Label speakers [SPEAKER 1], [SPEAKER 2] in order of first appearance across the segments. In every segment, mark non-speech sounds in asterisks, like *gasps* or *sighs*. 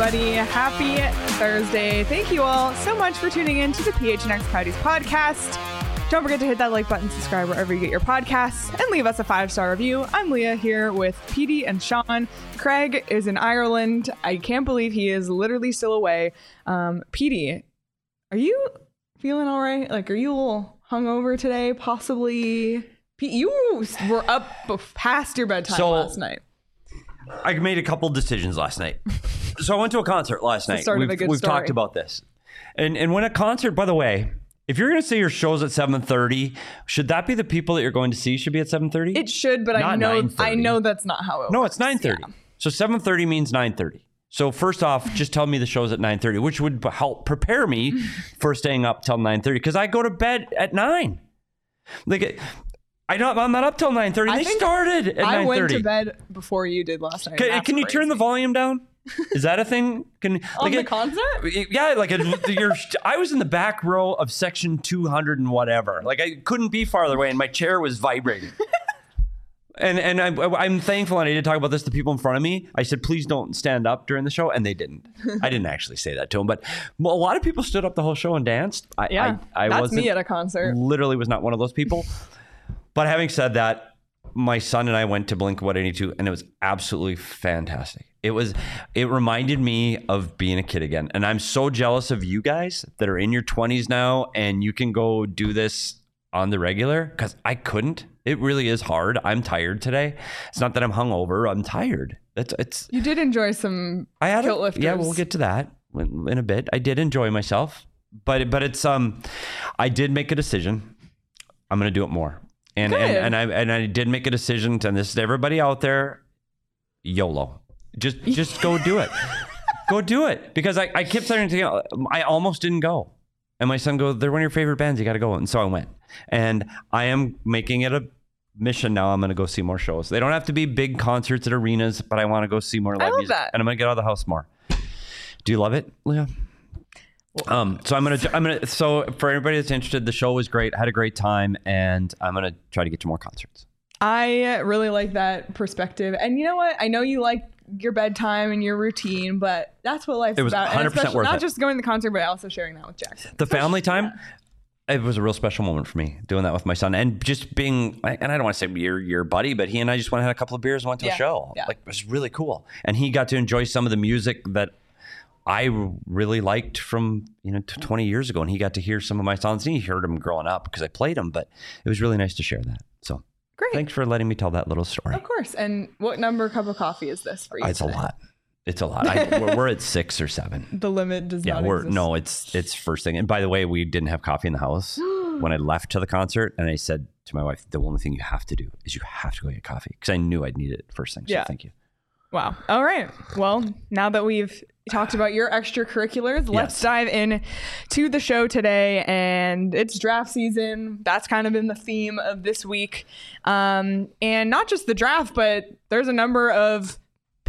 [SPEAKER 1] everybody. Happy Thursday. Thank you all so much for tuning in to the PHNX Coyotes podcast. Don't forget to hit that like button, subscribe wherever you get your podcasts, and leave us a five star review. I'm Leah here with PD and Sean. Craig is in Ireland. I can't believe he is literally still away. Um, PD, are you feeling all right? Like, are you a little hungover today? Possibly. P- you were up past your bedtime
[SPEAKER 2] So-
[SPEAKER 1] last night.
[SPEAKER 2] I made a couple decisions last night. *laughs* so I went to a concert last night. we've
[SPEAKER 1] a good
[SPEAKER 2] we've talked about this. And and when a concert, by the way, if you're going to say your show's at 7:30, should that be the people that you're going to see should be at 7:30?
[SPEAKER 1] It should, but I know
[SPEAKER 2] 9:30.
[SPEAKER 1] I know that's not how it
[SPEAKER 2] no,
[SPEAKER 1] works.
[SPEAKER 2] it's 9:30.
[SPEAKER 1] Yeah.
[SPEAKER 2] So 7:30 means 9:30. So first off, just tell me the show's at 9:30, which would help prepare me *laughs* for staying up till 9:30 because I go to bed at 9. Like it- I don't, I'm not up till 9:30. They started at 9:30.
[SPEAKER 1] I went to bed before you did last night.
[SPEAKER 2] Can, can you turn the volume down? Is that a thing? Can
[SPEAKER 1] on
[SPEAKER 2] like
[SPEAKER 1] the
[SPEAKER 2] it-
[SPEAKER 1] concert?
[SPEAKER 2] Yeah, like you're, I was in the back row of section 200 and whatever. Like I couldn't be farther away, and my chair was vibrating. *laughs* and and I'm, I'm thankful, and I did talk about this to people in front of me. I said, please don't stand up during the show, and they didn't. *laughs* I didn't actually say that to them, but a lot of people stood up the whole show and danced. I,
[SPEAKER 1] Yeah,
[SPEAKER 2] I, I
[SPEAKER 1] that's me at a concert.
[SPEAKER 2] literally was not one of those people. But having said that, my son and I went to Blink 182 and it was absolutely fantastic. It was it reminded me of being a kid again. And I'm so jealous of you guys that are in your 20s now and you can go do this on the regular cuz I couldn't. It really is hard. I'm tired today. It's not that I'm hungover. I'm tired. It's it's
[SPEAKER 1] You did enjoy some
[SPEAKER 2] I had a,
[SPEAKER 1] lifters.
[SPEAKER 2] yeah, we'll get to that in, in a bit. I did enjoy myself, but but it's um, I did make a decision. I'm gonna do it more, and and,
[SPEAKER 1] Good.
[SPEAKER 2] and I and I did make a decision. To, and this is everybody out there, YOLO. Just *laughs* just go do it. go do it because I I kept saying to I almost didn't go, and my son goes, "They're one of your favorite bands. You got to go." And so I went, and I am making it a mission now. I'm going to go see more shows. They don't have to be big concerts at arenas, but I want to go see more live
[SPEAKER 1] love
[SPEAKER 2] music,
[SPEAKER 1] that.
[SPEAKER 2] and I'm to get out of the house more. Do you love it, Leah? Um, so I'm gonna, *laughs* I'm gonna. So for anybody that's interested, the show was great. Had a great time, and I'm gonna try to get to more concerts.
[SPEAKER 1] I really like that perspective. And you know what? I know you like your bedtime and your routine, but that's what life's
[SPEAKER 2] It was
[SPEAKER 1] about. And
[SPEAKER 2] 100%
[SPEAKER 1] especially-
[SPEAKER 2] worth
[SPEAKER 1] Not
[SPEAKER 2] it.
[SPEAKER 1] just going to the concert, but also sharing that with Jackson.
[SPEAKER 2] The family time, it was a real special moment for me doing that with my son, and just being. And I don't want to say your your buddy, but he and I just went and had a couple of beers and went to
[SPEAKER 1] Yeah,
[SPEAKER 2] a show.
[SPEAKER 1] yeah.
[SPEAKER 2] Like it was really cool, and he got to enjoy some of the music that. I really liked from you know 20 years ago, and he got to hear some of my songs. And he heard them growing up because I played them, but it was really nice to share that. So
[SPEAKER 1] Great.
[SPEAKER 2] thanks for letting me tell that little story.
[SPEAKER 1] Of course. And what number cup of coffee is this for you?
[SPEAKER 2] It's a lot. It's a lot. I, *laughs* we're, we're at six or seven.
[SPEAKER 1] The limit does
[SPEAKER 2] Yeah,
[SPEAKER 1] not
[SPEAKER 2] we're
[SPEAKER 1] exist.
[SPEAKER 2] no. It's it's first thing. And by the way, we didn't have coffee in the house *gasps* when I left to the concert, and I said to my wife, "The only thing you have to do is you have to go get coffee," because I knew I'd need it first thing. So
[SPEAKER 1] Yeah.
[SPEAKER 2] thank you.
[SPEAKER 1] Wow. All right. Well, now that we've talked about your extracurriculars, let's dive in to the show today. And it's draft season. That's kind of been the theme of this week. Um, and not just the draft, but there's a number of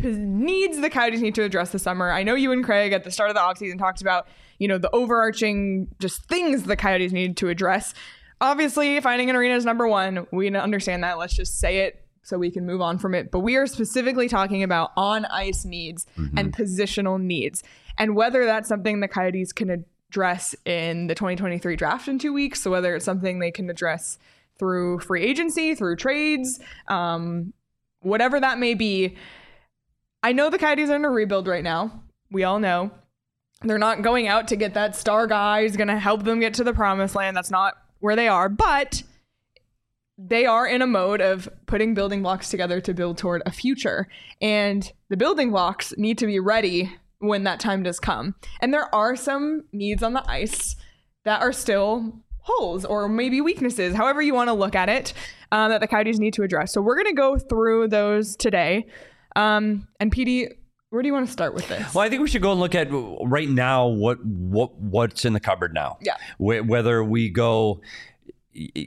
[SPEAKER 1] needs the Coyotes need to address this summer. I know you and Craig at the start of the offseason talked about, you know, the overarching just things the Coyotes need to address. Obviously, finding an arena is number one. We understand that. Let's just say it so we can move on from it. But we are specifically talking about on ice needs and positional needs, and whether that's something the Coyotes can address in the 2023 draft in two weeks. So whether it's something they can address through free agency, through trades, um, whatever that may be. I know the Coyotes are in a rebuild right now. We all know. They're not going out to get that star guy who's going to help them get to the promised land. That's not where they are. But they are in a mode of putting building blocks together to build toward a future. And the building blocks need to be ready when that time does come. And there are some needs on the ice that are still holes or maybe weaknesses, however you want to look at it, um, that the Coyotes need to address. So we're going to go through those today. Um, and PD, where do you want to start with this?
[SPEAKER 2] Well, I think we should go and look at right now what what what's in the cupboard now.
[SPEAKER 1] Yeah.
[SPEAKER 2] Wh- Whether we go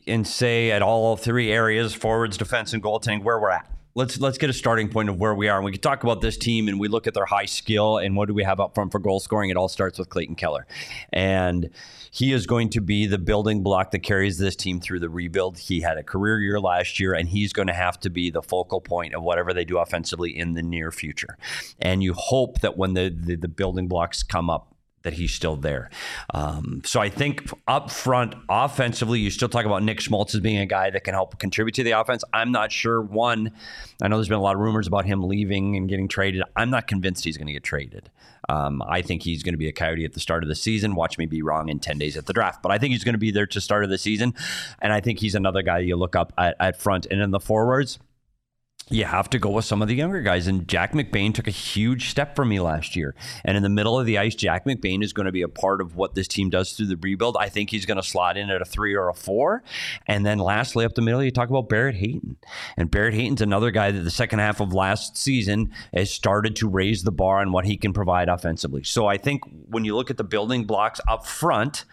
[SPEAKER 2] and say at all three areas, forwards, defense, and goaltending, where we're at. let's let's get a starting point of where we are. And we can talk about this team and we look at their high skill and what do we have up front for goal scoring. It all starts with Clayton Keller. And he is going to be the building block that carries this team through the rebuild. He had a career year last year, and he's going to have to be the focal point of whatever they do offensively in the near future. And you hope that when the, the, the building blocks come up, that he's still there. Um, so I think up front, offensively, you still talk about Nick Schmaltz as being a guy that can help contribute to the offense. I'm not sure. One, I know there's been a lot of rumors about him leaving and getting traded. I'm not convinced he's going to get traded. Um, I think he's going to be a coyote at the start of the season. Watch me be wrong in 10 days at the draft, but I think he's going to be there to start of the season. And I think he's another guy you look up at, at front and in the forwards you have to go with some of the younger guys. And Jack McBain took a huge step for me last year. And in the middle of the ice, Jack McBain is going to be a part of what this team does through the rebuild. I think he's going to slot in at a three or a four. And then lastly, up the middle, you talk about Barrett Hayton. And Barrett Hayton's another guy that the second half of last season has started to raise the bar on what he can provide offensively. So I think when you look at the building blocks up front,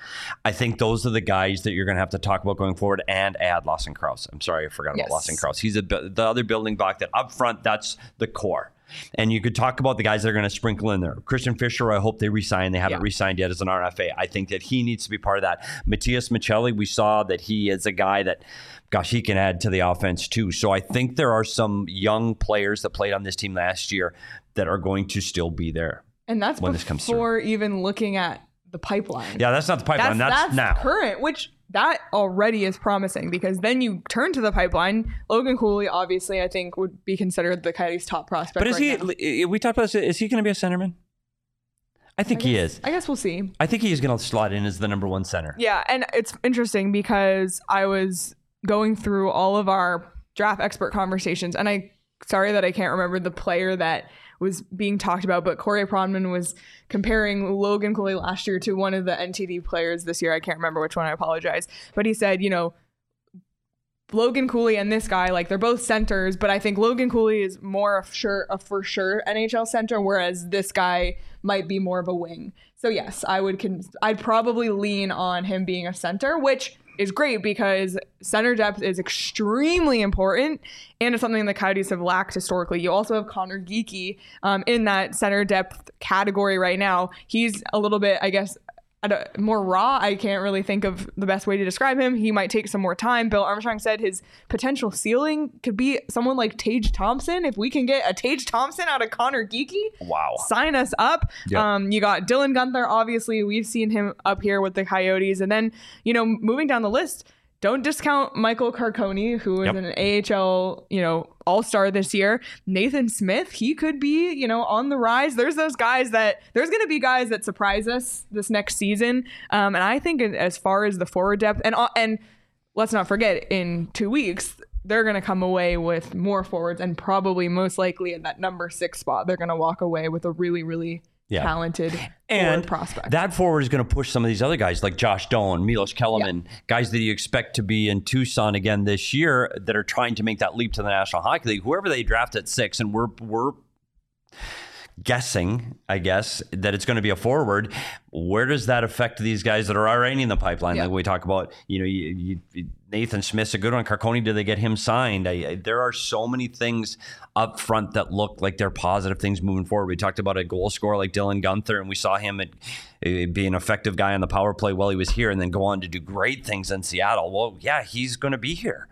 [SPEAKER 2] I think those are the guys that you're going to have to talk about going forward and add Lawson Crouse. I'm sorry, I forgot yes. about Lawson Crouse. He's a, the other building block that up front, that's the core. And you could talk about the guys that are going to sprinkle in there. Christian Fischer, I hope they resign. They haven't yeah. resigned yet as an RFA. I think that he needs to be part of that. Matias Maccelli, we saw that he is a guy that, gosh, he can add to the offense too. So I think there are some young players that played on this team last year that are going to still be there.
[SPEAKER 1] And that's when this comes before even looking at the pipeline.
[SPEAKER 2] Yeah, that's not the pipeline. That's, that's, that's now
[SPEAKER 1] current, which that already is promising because then you turn to the pipeline. Logan Cooley, obviously, I think would be considered the Coyotes' top prospect.
[SPEAKER 2] But is right he? Now. We talked about this. Is he going to be a centerman? I think
[SPEAKER 1] I guess,
[SPEAKER 2] he is.
[SPEAKER 1] I guess we'll see.
[SPEAKER 2] I think he is going to slot in as the number one center.
[SPEAKER 1] Yeah, and it's interesting because I was going through all of our draft expert conversations, and I sorry that I can't remember the player that was being talked about, but Corey Pronman was comparing Logan Cooley last year to one of the NTD players this year. I can't remember which one. I apologize, but he said, you know, Logan Cooley and this guy, like they're both centers, but I think Logan Cooley is more a sure a for sure NHL center, whereas this guy might be more of a wing. So yes, I would con- I'd probably lean on him being a center, which is great because center depth is extremely important and it's something the Coyotes have lacked historically. You also have Conor Geekie um, in that center depth category right now. He's a little bit, I guess, more raw. I can't really think of the best way to describe him. He might take some more time. Bill Armstrong said his potential ceiling could be someone like Tage Thompson. If we can get a Tage Thompson out of Conor Geekie,
[SPEAKER 2] wow,
[SPEAKER 1] sign us up. Yep. Um, you got Dylan Guenther. Obviously, we've seen him up here with the Coyotes, and then you know moving down the list don't discount Michael Carcone, who is yep. an AHL, you know, all-star this year. Nathan Smith, he could be, you know, on the rise. There's those guys that there's going to be guys that surprise us this next season. Um, and I think as far as the forward depth and uh, and let's not forget in 2 weeks they're going to come away with more forwards and probably most likely in that number 6 spot they're going to walk away with a really really yeah. talented and prospect.
[SPEAKER 2] That forward is going to push some of these other guys like Josh Doan, Milos Kelemen, yeah. guys that you expect to be in Tucson again this year that are trying to make that leap to the National Hockey League. Whoever they draft at six, and we're we're guessing, I guess, that it's going to be a forward. Where does that affect these guys that are already in the pipeline? Like we talk about, you know, you, you, Nathan Smith's a good one. Carcone, did they get him signed? I, I, there are so many things up front that look like they're positive things moving forward. We talked about a goal scorer like Dylan Guenther, and we saw him at, uh, be an effective guy on the power play while he was here, and then go on to do great things in Seattle. Well, yeah, he's going to be here,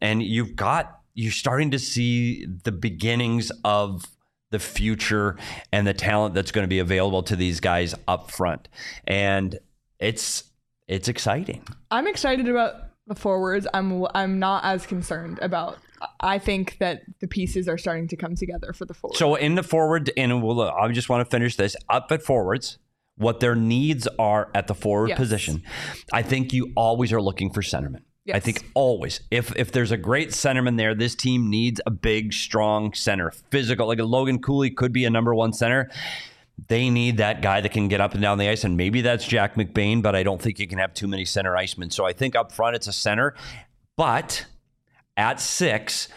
[SPEAKER 2] and you've got you're starting to see the beginnings of the future and the talent that's going to be available to these guys up front. And it's it's exciting.
[SPEAKER 1] I'm excited about forwards. I'm I'm not as concerned about I think that the pieces are starting to come together for the forward.
[SPEAKER 2] So in the forward, and we'll, I just want to finish this up at forwards. What their needs are at the forward yes. position. I think you always are looking for centerman. Yes. I think always, if if there's a great centerman there, this team needs a big, strong center, physical. Like a Logan Cooley could be a number one center. They need that guy that can get up and down the ice, and maybe that's Jack McBain. But I don't think you can have too many center icemen. So I think up front it's a center, but at six,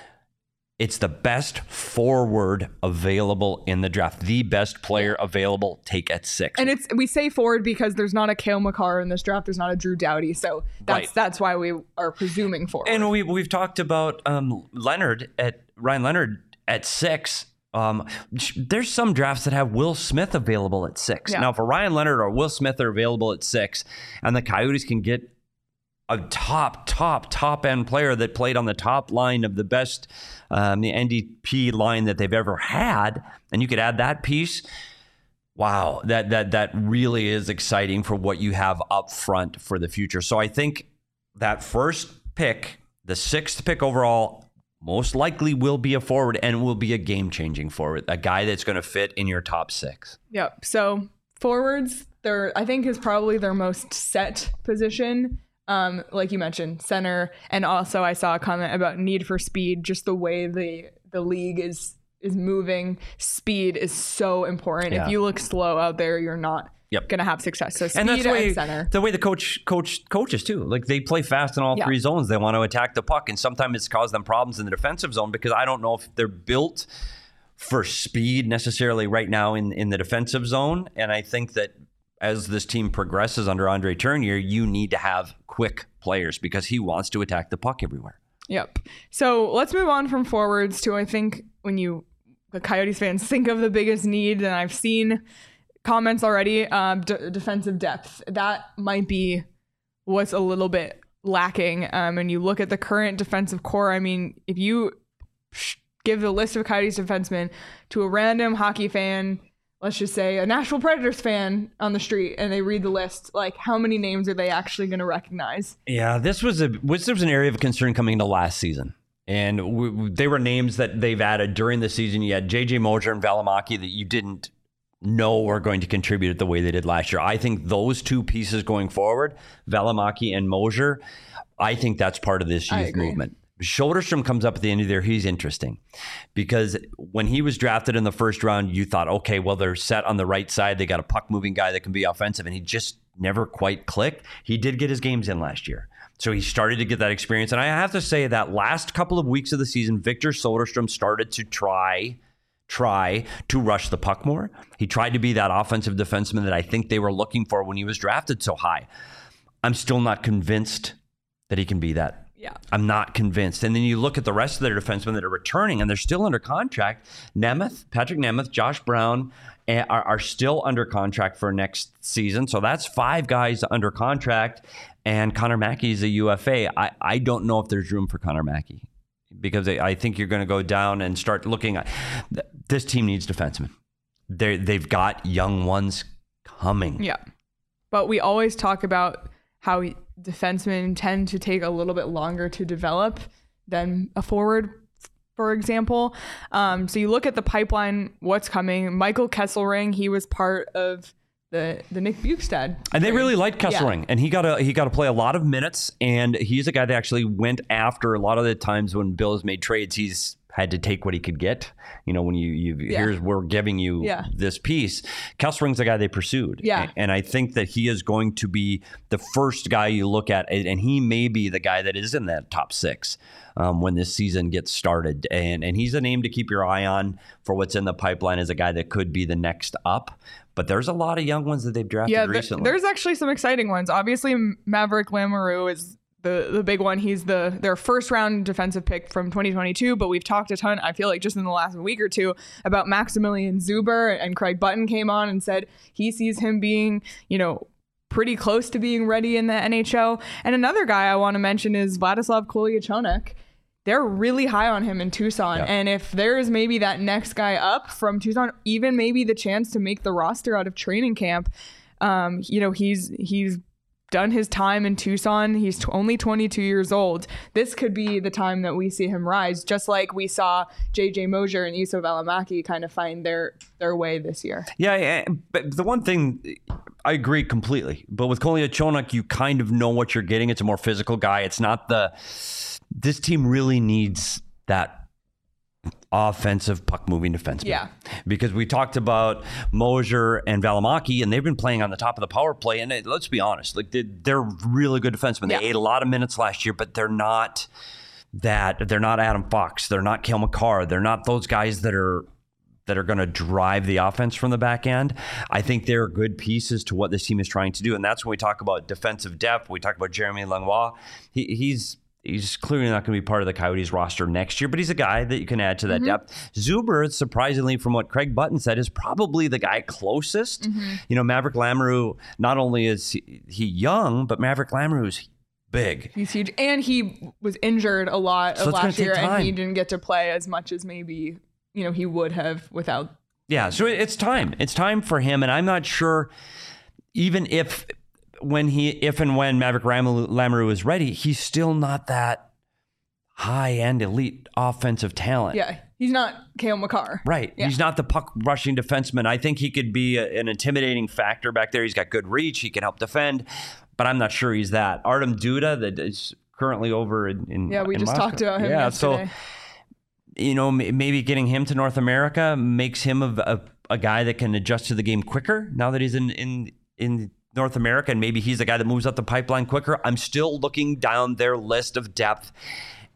[SPEAKER 2] It's the best forward available in the draft. The best player available, take at six.
[SPEAKER 1] And it's we say forward because there's not a Cale Makar in this draft. There's not a Drew Doughty, so that's
[SPEAKER 2] Right.
[SPEAKER 1] that's why we are presuming forward.
[SPEAKER 2] And we we've talked about um, Leonard at Ryan Leonard at six. Um, there's some drafts that have Will Smith available at six.
[SPEAKER 1] Yeah.
[SPEAKER 2] Now, if a Ryan Leonard or Will Smith are available at six, and the Coyotes can get a top, top, top end player that played on the top line of the best, um, the NDP line that they've ever had, and you could add that piece. Wow, that that that really is exciting for what you have up front for the future. So I think that first pick, the sixth pick overall, most likely will be a forward and will be a game changing forward, a guy that's going to fit in your top six.
[SPEAKER 1] Yep. So forwards, they're I think is probably their most set position. Um, like you mentioned, center, and also I saw a comment about need for speed. Just the way the the league is is moving, speed is so important.
[SPEAKER 2] Yeah.
[SPEAKER 1] If you look slow out there, you're not
[SPEAKER 2] Yep.
[SPEAKER 1] gonna have success. So speed
[SPEAKER 2] and
[SPEAKER 1] and,
[SPEAKER 2] that's the way,
[SPEAKER 1] center.
[SPEAKER 2] the way the coach coach coaches too. Like they play fast in all
[SPEAKER 1] Yeah.
[SPEAKER 2] three zones. They want to attack the puck, and sometimes it's caused them problems in the defensive zone because I don't know if they're built for speed necessarily right now in in the defensive zone. And I think that as this team progresses under Andre Tourigny, you need to have quick players because he wants to attack the puck everywhere.
[SPEAKER 1] Yep. So let's move on from forwards to I think when you the Coyotes fans *laughs* think of the biggest need, and I've seen comments already. Um, d- defensive depth that might be what's a little bit lacking. Um, and you look at the current defensive core. I mean, if you give the list of Coyotes defensemen to a random hockey fan. Let's just say a Nashville Predators fan on the street, and they read the list. Like, how many names are they actually going to recognize?
[SPEAKER 2] Yeah, this was a this was an area of concern coming into last season. And they were names that they've added during the season. You had JJ Moser and Valimaki that you didn't know are going to contribute the way they did last year. I think those two pieces going forward, Valimaki and Moser, I think that's part of this youth movement. Soderstrom comes up at the end of the year. He's interesting because when he was drafted in the first round, you thought, okay, well, they're set on the right side. They got a puck moving guy that can be offensive, and he just never quite clicked. He did get his games in last year. So he started to get that experience. And I have to say that last couple of weeks of the season, Victor Soderstrom started to try try to rush the puck more. He tried to be that offensive defenseman that I think they were looking for when he was drafted so high. I'm still not convinced that he can be that
[SPEAKER 1] Yeah.
[SPEAKER 2] I'm not convinced. And then you look at the rest of their defensemen that are returning and they're still under contract. Nemeth, Patrick Nemeth, Josh Brown eh, are, are still under contract for next season. So that's five guys under contract. And Connor Mackey is a UFA. I, I don't know if there's room for Connor Mackey because I, think you're going to go down and start looking this team needs defensemen. They they've got young ones coming.
[SPEAKER 1] Yeah. But we always talk about how defensemen tend to take a little bit longer to develop than a forward, for example. Um, so you look at the pipeline, what's coming. Michael Kesselring, he was part of the the Nick Bjugstad.
[SPEAKER 2] And they really liked
[SPEAKER 1] Yeah.
[SPEAKER 2] And he got to he got to play a lot of minutes. And he's a guy that actually went after a lot of the times when Bill has made trades. He's had to take what he could get. You know, when you you
[SPEAKER 1] Yeah.
[SPEAKER 2] here's we're giving you
[SPEAKER 1] Yeah.
[SPEAKER 2] this piece. Kesselring's the guy they pursued.
[SPEAKER 1] Yeah.
[SPEAKER 2] and, I think that he is going to be the first guy you look at, and, and he may be the guy that is in that top six. Um, when this season gets started, and and he's a name to keep your eye on for what's in the pipeline as a guy that could be the next up. But there's a lot of young ones that they've drafted
[SPEAKER 1] Yeah, th-
[SPEAKER 2] recently.
[SPEAKER 1] there's actually some exciting ones. Obviously, Maverick Lamoureux is the the big one. He's the their first round defensive pick from 2022. But we've talked a ton. I feel like just in the last week or two about Maximilian Zuber and Craig Button came on and said he sees him being you know pretty close to being ready in the NHL. And another guy I want to mention is Vladislav Kolyachonok. They're really high on him in Tucson.
[SPEAKER 2] Yeah.
[SPEAKER 1] And if there's maybe that next guy up from Tucson, even maybe the chance to make the roster out of training camp, um, you know, he's he's done his time in Tucson. He's t- only 22 years old. This could be the time that we see him rise, just like we saw JJ Moser and Juuso Valimaki kind of find their their way this year.
[SPEAKER 2] Yeah, yeah, but the one thing I agree completely. But with Kolyachonok, you kind of know what you're getting. It's a more physical guy. It's not the. This team really needs that offensive puck moving defenseman.
[SPEAKER 1] Yeah.
[SPEAKER 2] Because we talked about Moser and Valimaki, and they've been playing on the top of the power play. And let's be honest, like they, they're really good defensemen.
[SPEAKER 1] Yeah.
[SPEAKER 2] They ate a lot of minutes last year, but they're not that they're not Adam Fox, they're not Cale Makar, they're not those guys that are that are going to drive the offense from the back end. I think they're good pieces to what this team is trying to do, and that's when we talk about defensive depth. We talk about Jeremy Langlois. He, he's he's clearly not going to be part of the Coyotes roster next year, but he's a guy that you can add to that mm-hmm. depth. Zuber, surprisingly, from what Craig Button said, is probably the guy closest. Mm-hmm. You know, Maverick Lamoureux, not only is he, he young, but Maverick Lamoureux is big.
[SPEAKER 1] He's huge, and he was injured a lot
[SPEAKER 2] So
[SPEAKER 1] of last year, and he didn't get to play as much as maybe you know he would have without.
[SPEAKER 2] Yeah, so it's time. It's time for him, and I'm not sure, even if when he, if and when Maverick Lamoureux is ready, he's still not that high end elite offensive talent.
[SPEAKER 1] Yeah, he's not Cale Makar.
[SPEAKER 2] Right.
[SPEAKER 1] Yeah.
[SPEAKER 2] He's not the puck rushing defenseman. I think he could be a- an intimidating factor back there. He's got good reach. He can help defend, but I'm not sure he's that. Artem Duda, that is currently over in, in
[SPEAKER 1] Yeah, we
[SPEAKER 2] in
[SPEAKER 1] just
[SPEAKER 2] Moscow.
[SPEAKER 1] talked about him
[SPEAKER 2] Yeah,
[SPEAKER 1] yesterday.
[SPEAKER 2] so you know, m- maybe getting him to North America makes him a, a, a guy that can adjust to the game quicker now that he's in, in, in North America. And maybe he's the guy that moves up the pipeline quicker. I'm still looking down their list of depth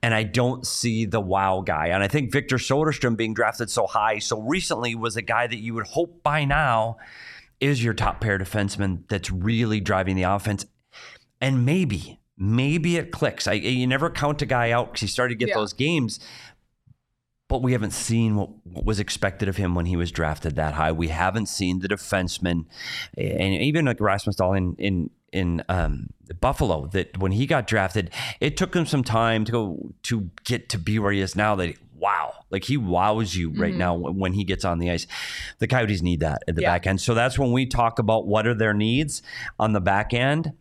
[SPEAKER 2] and I don't see the wow guy. And I think Victor Soderstrom being drafted so high so recently was a guy that you would hope by now is your top pair defenseman that's really driving the offense. And maybe, maybe it clicks. I, you never count a guy out because he started to get
[SPEAKER 1] Yeah.
[SPEAKER 2] those games but we haven't seen what, what was expected of him when he was drafted that high. We haven't seen the defenseman, and even like Rasmus Dahl in in in um, Buffalo, that when he got drafted, it took him some time to go to get to be where he is now. That wow, like he wows you right now when when he gets on the ice. The Coyotes need that at the
[SPEAKER 1] Yeah.
[SPEAKER 2] back end, so that's when we talk about what are their needs on the back end.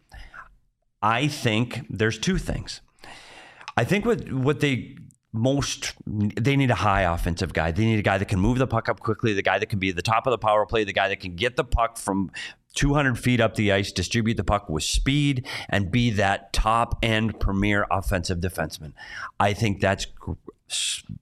[SPEAKER 2] I think there's two things. I think what what they most they need a high offensive guy. They need a guy that can move the puck up quickly, the guy that can be at the top of the power play, the guy that can get the puck from 200 feet up the ice, distribute the puck with speed, and be that top end premier offensive defenseman. I think that's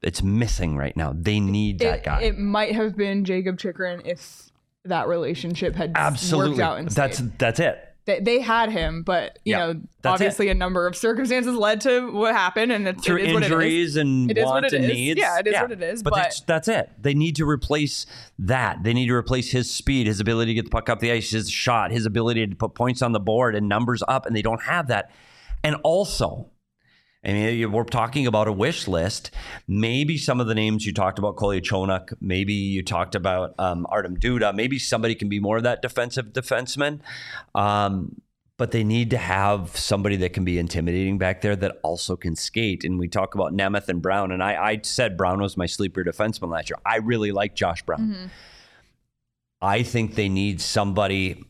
[SPEAKER 2] it's missing right now. They need that
[SPEAKER 1] it,
[SPEAKER 2] guy.
[SPEAKER 1] it might have been Jakob Chychrun if that relationship had worked
[SPEAKER 2] Absolutely,
[SPEAKER 1] out. And
[SPEAKER 2] that's that's it.
[SPEAKER 1] They, they had him, but you
[SPEAKER 2] Yeah,
[SPEAKER 1] know, obviously a number of circumstances led to what happened, and it,
[SPEAKER 2] through
[SPEAKER 1] it is what it is.
[SPEAKER 2] injuries and
[SPEAKER 1] It it
[SPEAKER 2] and needs.
[SPEAKER 1] Yeah, it is what it is,
[SPEAKER 2] But,
[SPEAKER 1] but-
[SPEAKER 2] that's, that's it. They need to replace that. They need to replace his speed, his ability to get the puck up the ice, his shot, his ability to put points on the board and numbers up, and they don't have that. And also, I mean, we're talking about a wish list. Maybe some of the names you talked about, Kolyachonok, maybe you talked about um, Artem Duda, maybe somebody can be more of that defensive defenseman. Um, but they need to have somebody that can be intimidating back there that also can skate. And we talk about Nemeth and Brown, and I, I said Brown was my sleeper defenseman last year. I really like Josh Brown. I think they need somebody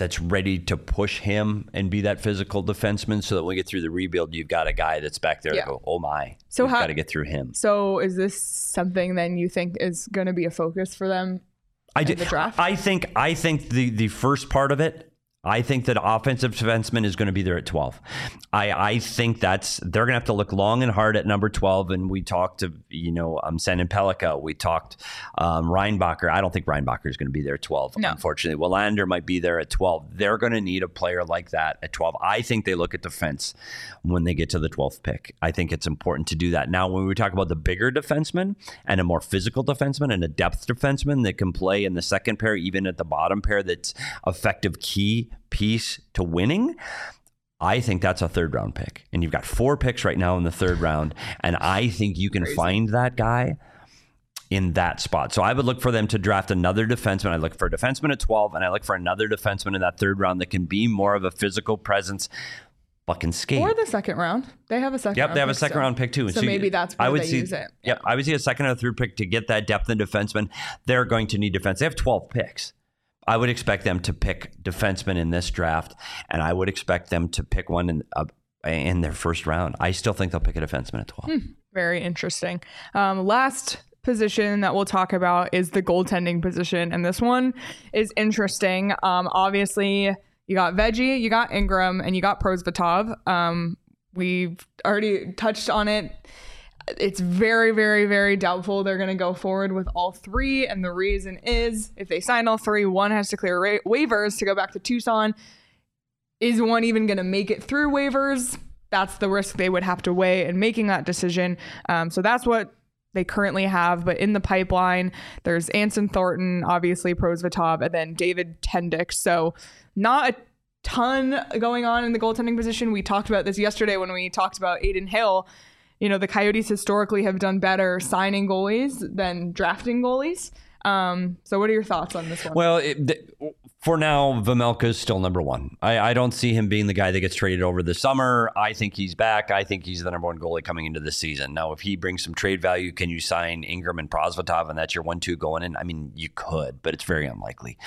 [SPEAKER 2] that's ready to push him and be that physical defenseman so that when we get through the rebuild, you've got a guy that's back there
[SPEAKER 1] Yeah.
[SPEAKER 2] to go, oh my,
[SPEAKER 1] So
[SPEAKER 2] we've
[SPEAKER 1] how-
[SPEAKER 2] got to get through him.
[SPEAKER 1] So is this something then you think is going to be a focus for them?
[SPEAKER 2] I
[SPEAKER 1] in
[SPEAKER 2] did.
[SPEAKER 1] the draft?
[SPEAKER 2] I think. I think the the first part of it. I think that offensive defenseman is going to be there at 12. I, I think that's they're going to have to look long and hard at number 12. And we talked to you know um, Sandin Pellikka. We talked um, Reinbacher. I don't think Reinbacher is going to be there at 12.
[SPEAKER 1] No.
[SPEAKER 2] Unfortunately, Willander might be there at 12. They're going to need a player like that at 12. I think they look at defense when they get to the 12th pick. I think it's important to do that. Now, when we talk about the bigger defenseman and a more physical defenseman and a depth defenseman that can play in the second pair, even at the bottom pair, that's effective key piece to winning. I think that's a third round pick. And you've got four picks right now in the third round. And I think you can find that guy in that spot. So I would look for them to draft another defenseman. I look for a defenseman at 12, and I look for another defenseman in that third round that can be more of a physical presence, Fucking skate.
[SPEAKER 1] Or the second round? They have a second.
[SPEAKER 2] Yep,
[SPEAKER 1] round
[SPEAKER 2] they have a second
[SPEAKER 1] still.
[SPEAKER 2] round pick too. And
[SPEAKER 1] So
[SPEAKER 2] you-
[SPEAKER 1] maybe that's where
[SPEAKER 2] I would
[SPEAKER 1] they
[SPEAKER 2] see,
[SPEAKER 1] use it.
[SPEAKER 2] Yep, I would see a second or third pick to get that depth in defenseman. They're going to need defense. They have 12 picks. I would expect them to pick defenseman in this draft, and I would expect them to pick one in uh, in their first round. I still think they'll pick a defenseman at 12.
[SPEAKER 1] Very interesting. Um, last position that we'll talk about is the goaltending position, and this one is interesting. Um, obviously, you got Veggie, you got Ingram, and you got Prosvetov. Um, we've already touched on it. It's very, very, very doubtful they're going to go forward with all three, and the reason is if they sign all three, one has to clear ra- waivers to go back to Tucson. Is one even going to make it through waivers? that's the risk they would have to weigh in making that decision. Um, so that's what they currently have. But in the pipeline, there's Anson Thornton, obviously Prosvetov, and then David Tendeck. So not a ton going on in the goaltending position. We talked about this yesterday when we talked about Adin Hill. You know, the Coyotes historically have done better signing goalies than drafting goalies. Um, so, what are your thoughts on this one?
[SPEAKER 2] Well, it, th- for now, Vejmelka is still number one. I, I, don't see him being the guy that gets traded over the summer. I think he's back. I think he's the number one goalie coming into the season. Now, if he brings some trade value, can you sign Ingram and Prosvetov and that's your one-two going in? I mean, you could, but it's very unlikely.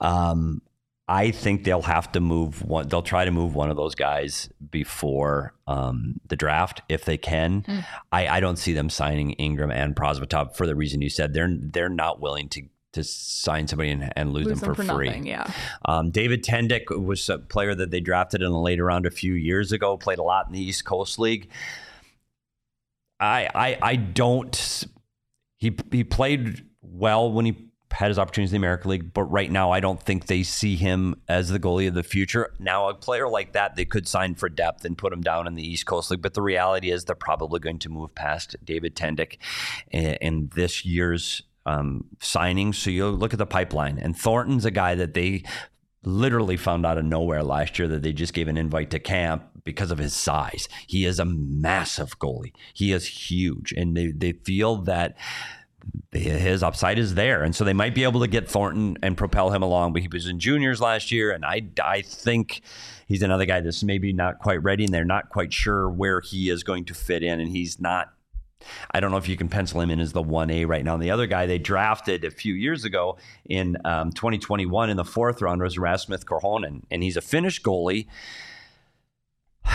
[SPEAKER 2] Um, I think they'll have to move one. They'll try to move one of those guys before um, the draft if they can. Mm. I, I, don't see them signing Ingram and Prosvetov for the reason you said. They're they're not willing to to sign somebody and, and lose, lose, them, for, for free.
[SPEAKER 1] Nothing, yeah.
[SPEAKER 2] Um, David Tendeck was a player that they drafted in the later round a few years ago. Played a lot in the East Coast League. I I I don't. He he played well when he had his opportunities in the American League, but right now I don't think they see him as the goalie of the future. Now, a player like that, they could sign for depth and put him down in the East Coast League, but the reality is they're probably going to move past David Tendeck in, this year's um, signings. So you look at the pipeline, and Thornton's a guy that they literally found out of nowhere last year that they just gave an invite to camp because of his size. He is a massive goalie. He is huge, and they, they feel that his upside is there. And so they might be able to get Thornton and propel him along. But he was in juniors last year, and I, I think he's another guy that's maybe not quite ready, and they're not quite sure where he is going to fit in. And he's not. I don't know if you can pencil him in as the 1A right now. And the other guy they drafted a few years ago in um, 2021 in the fourth round was Rasmus Korhonen, and he's a Finnish goalie. *sighs*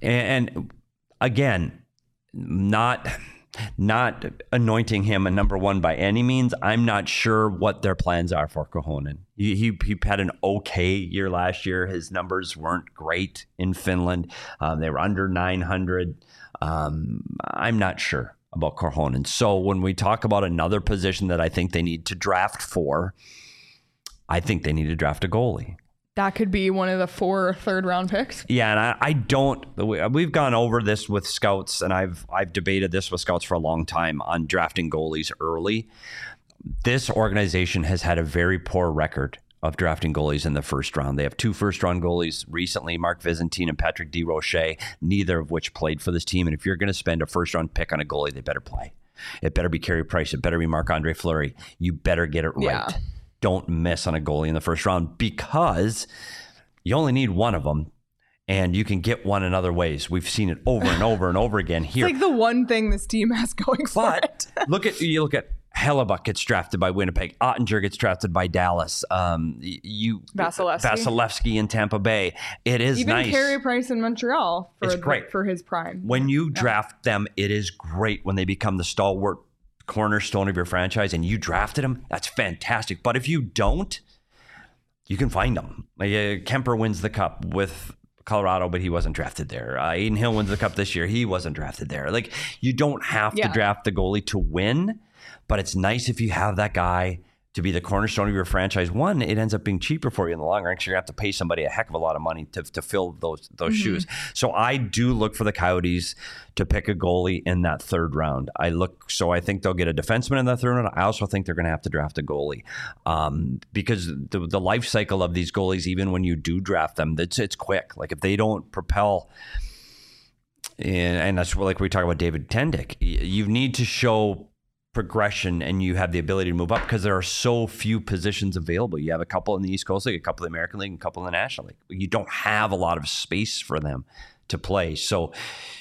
[SPEAKER 2] And again, not not anointing him a number one by any means. I'm not sure what their plans are for Korhonen. He, he, he had an okay year last year. His numbers weren't great in Finland. Um, they were under 900. Um, I'm not sure about Korhonen. So when we talk about another position that I think they need to draft for, I think they need to draft a goalie
[SPEAKER 1] that could be one of the four third round picks.
[SPEAKER 2] Yeah, and I, I, don't. We've gone over this with scouts, and I've I've debated this with scouts for a long time on drafting goalies early. This organization has had a very poor record of drafting goalies in the first round. They have two first round goalies recently, Mark Visentin and Patrick DeRoche, neither of which played for this team. And if you're going to spend a first round pick on a goalie, they better play. It better be Carey Price. It better be Marc Andre Fleury. You better get it right. Yeah don't miss on a goalie in the first round because you only need one of them and you can get one in other ways. We've seen it over and over and over again *laughs* here.
[SPEAKER 1] It's like the one thing this team has going for
[SPEAKER 2] but it. *laughs* look at you look at Hellebuyck gets drafted by Winnipeg. Oettinger gets drafted by Dallas. Um, you
[SPEAKER 1] Vasilevskiy.
[SPEAKER 2] Vasilevskiy in Tampa Bay. It is
[SPEAKER 1] even
[SPEAKER 2] nice.
[SPEAKER 1] Carey Price in Montreal for
[SPEAKER 2] it's great.
[SPEAKER 1] for his prime.
[SPEAKER 2] When you draft them, it is great when they become the stalwart cornerstone of your franchise and you drafted him, that's fantastic. But if you don't, you can find them. Like, uh, Kuemper wins the cup with Colorado, but he wasn't drafted there. Uh, Adin Hill wins the cup this year. He wasn't drafted there. Like you don't have yeah. to draft the goalie to win, but it's nice if you have that guy to be the cornerstone of your franchise, one, it ends up being cheaper for you in the long run because you're going to have to pay somebody a heck of a lot of money to, to fill those those mm-hmm. shoes. So I do look for the Coyotes to pick a goalie in that third round. I look, so I think they'll get a defenseman in that third round. I also think they're going to have to draft a goalie um, because the, the life cycle of these goalies, even when you do draft them, it's, it's quick. Like if they don't propel, and, and that's like we talk about David Tendeck, you need to show progression and you have the ability to move up because there are so few positions available. You have a couple in the East Coast League, a couple in the American League, a couple in the National League. You don't have a lot of space for them to play. So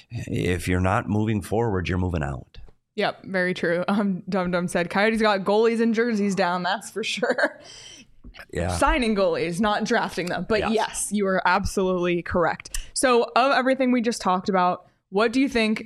[SPEAKER 2] if you're not moving forward, you're moving out.
[SPEAKER 1] Yep, very true. *laughs* Um, Dum Dum said Coyotes got goalies and jerseys down. That's for sure. *laughs*
[SPEAKER 2] Yeah.
[SPEAKER 1] Signing goalies, not drafting them. But yes. yes, you are absolutely correct. So, of everything we just talked about, what do you think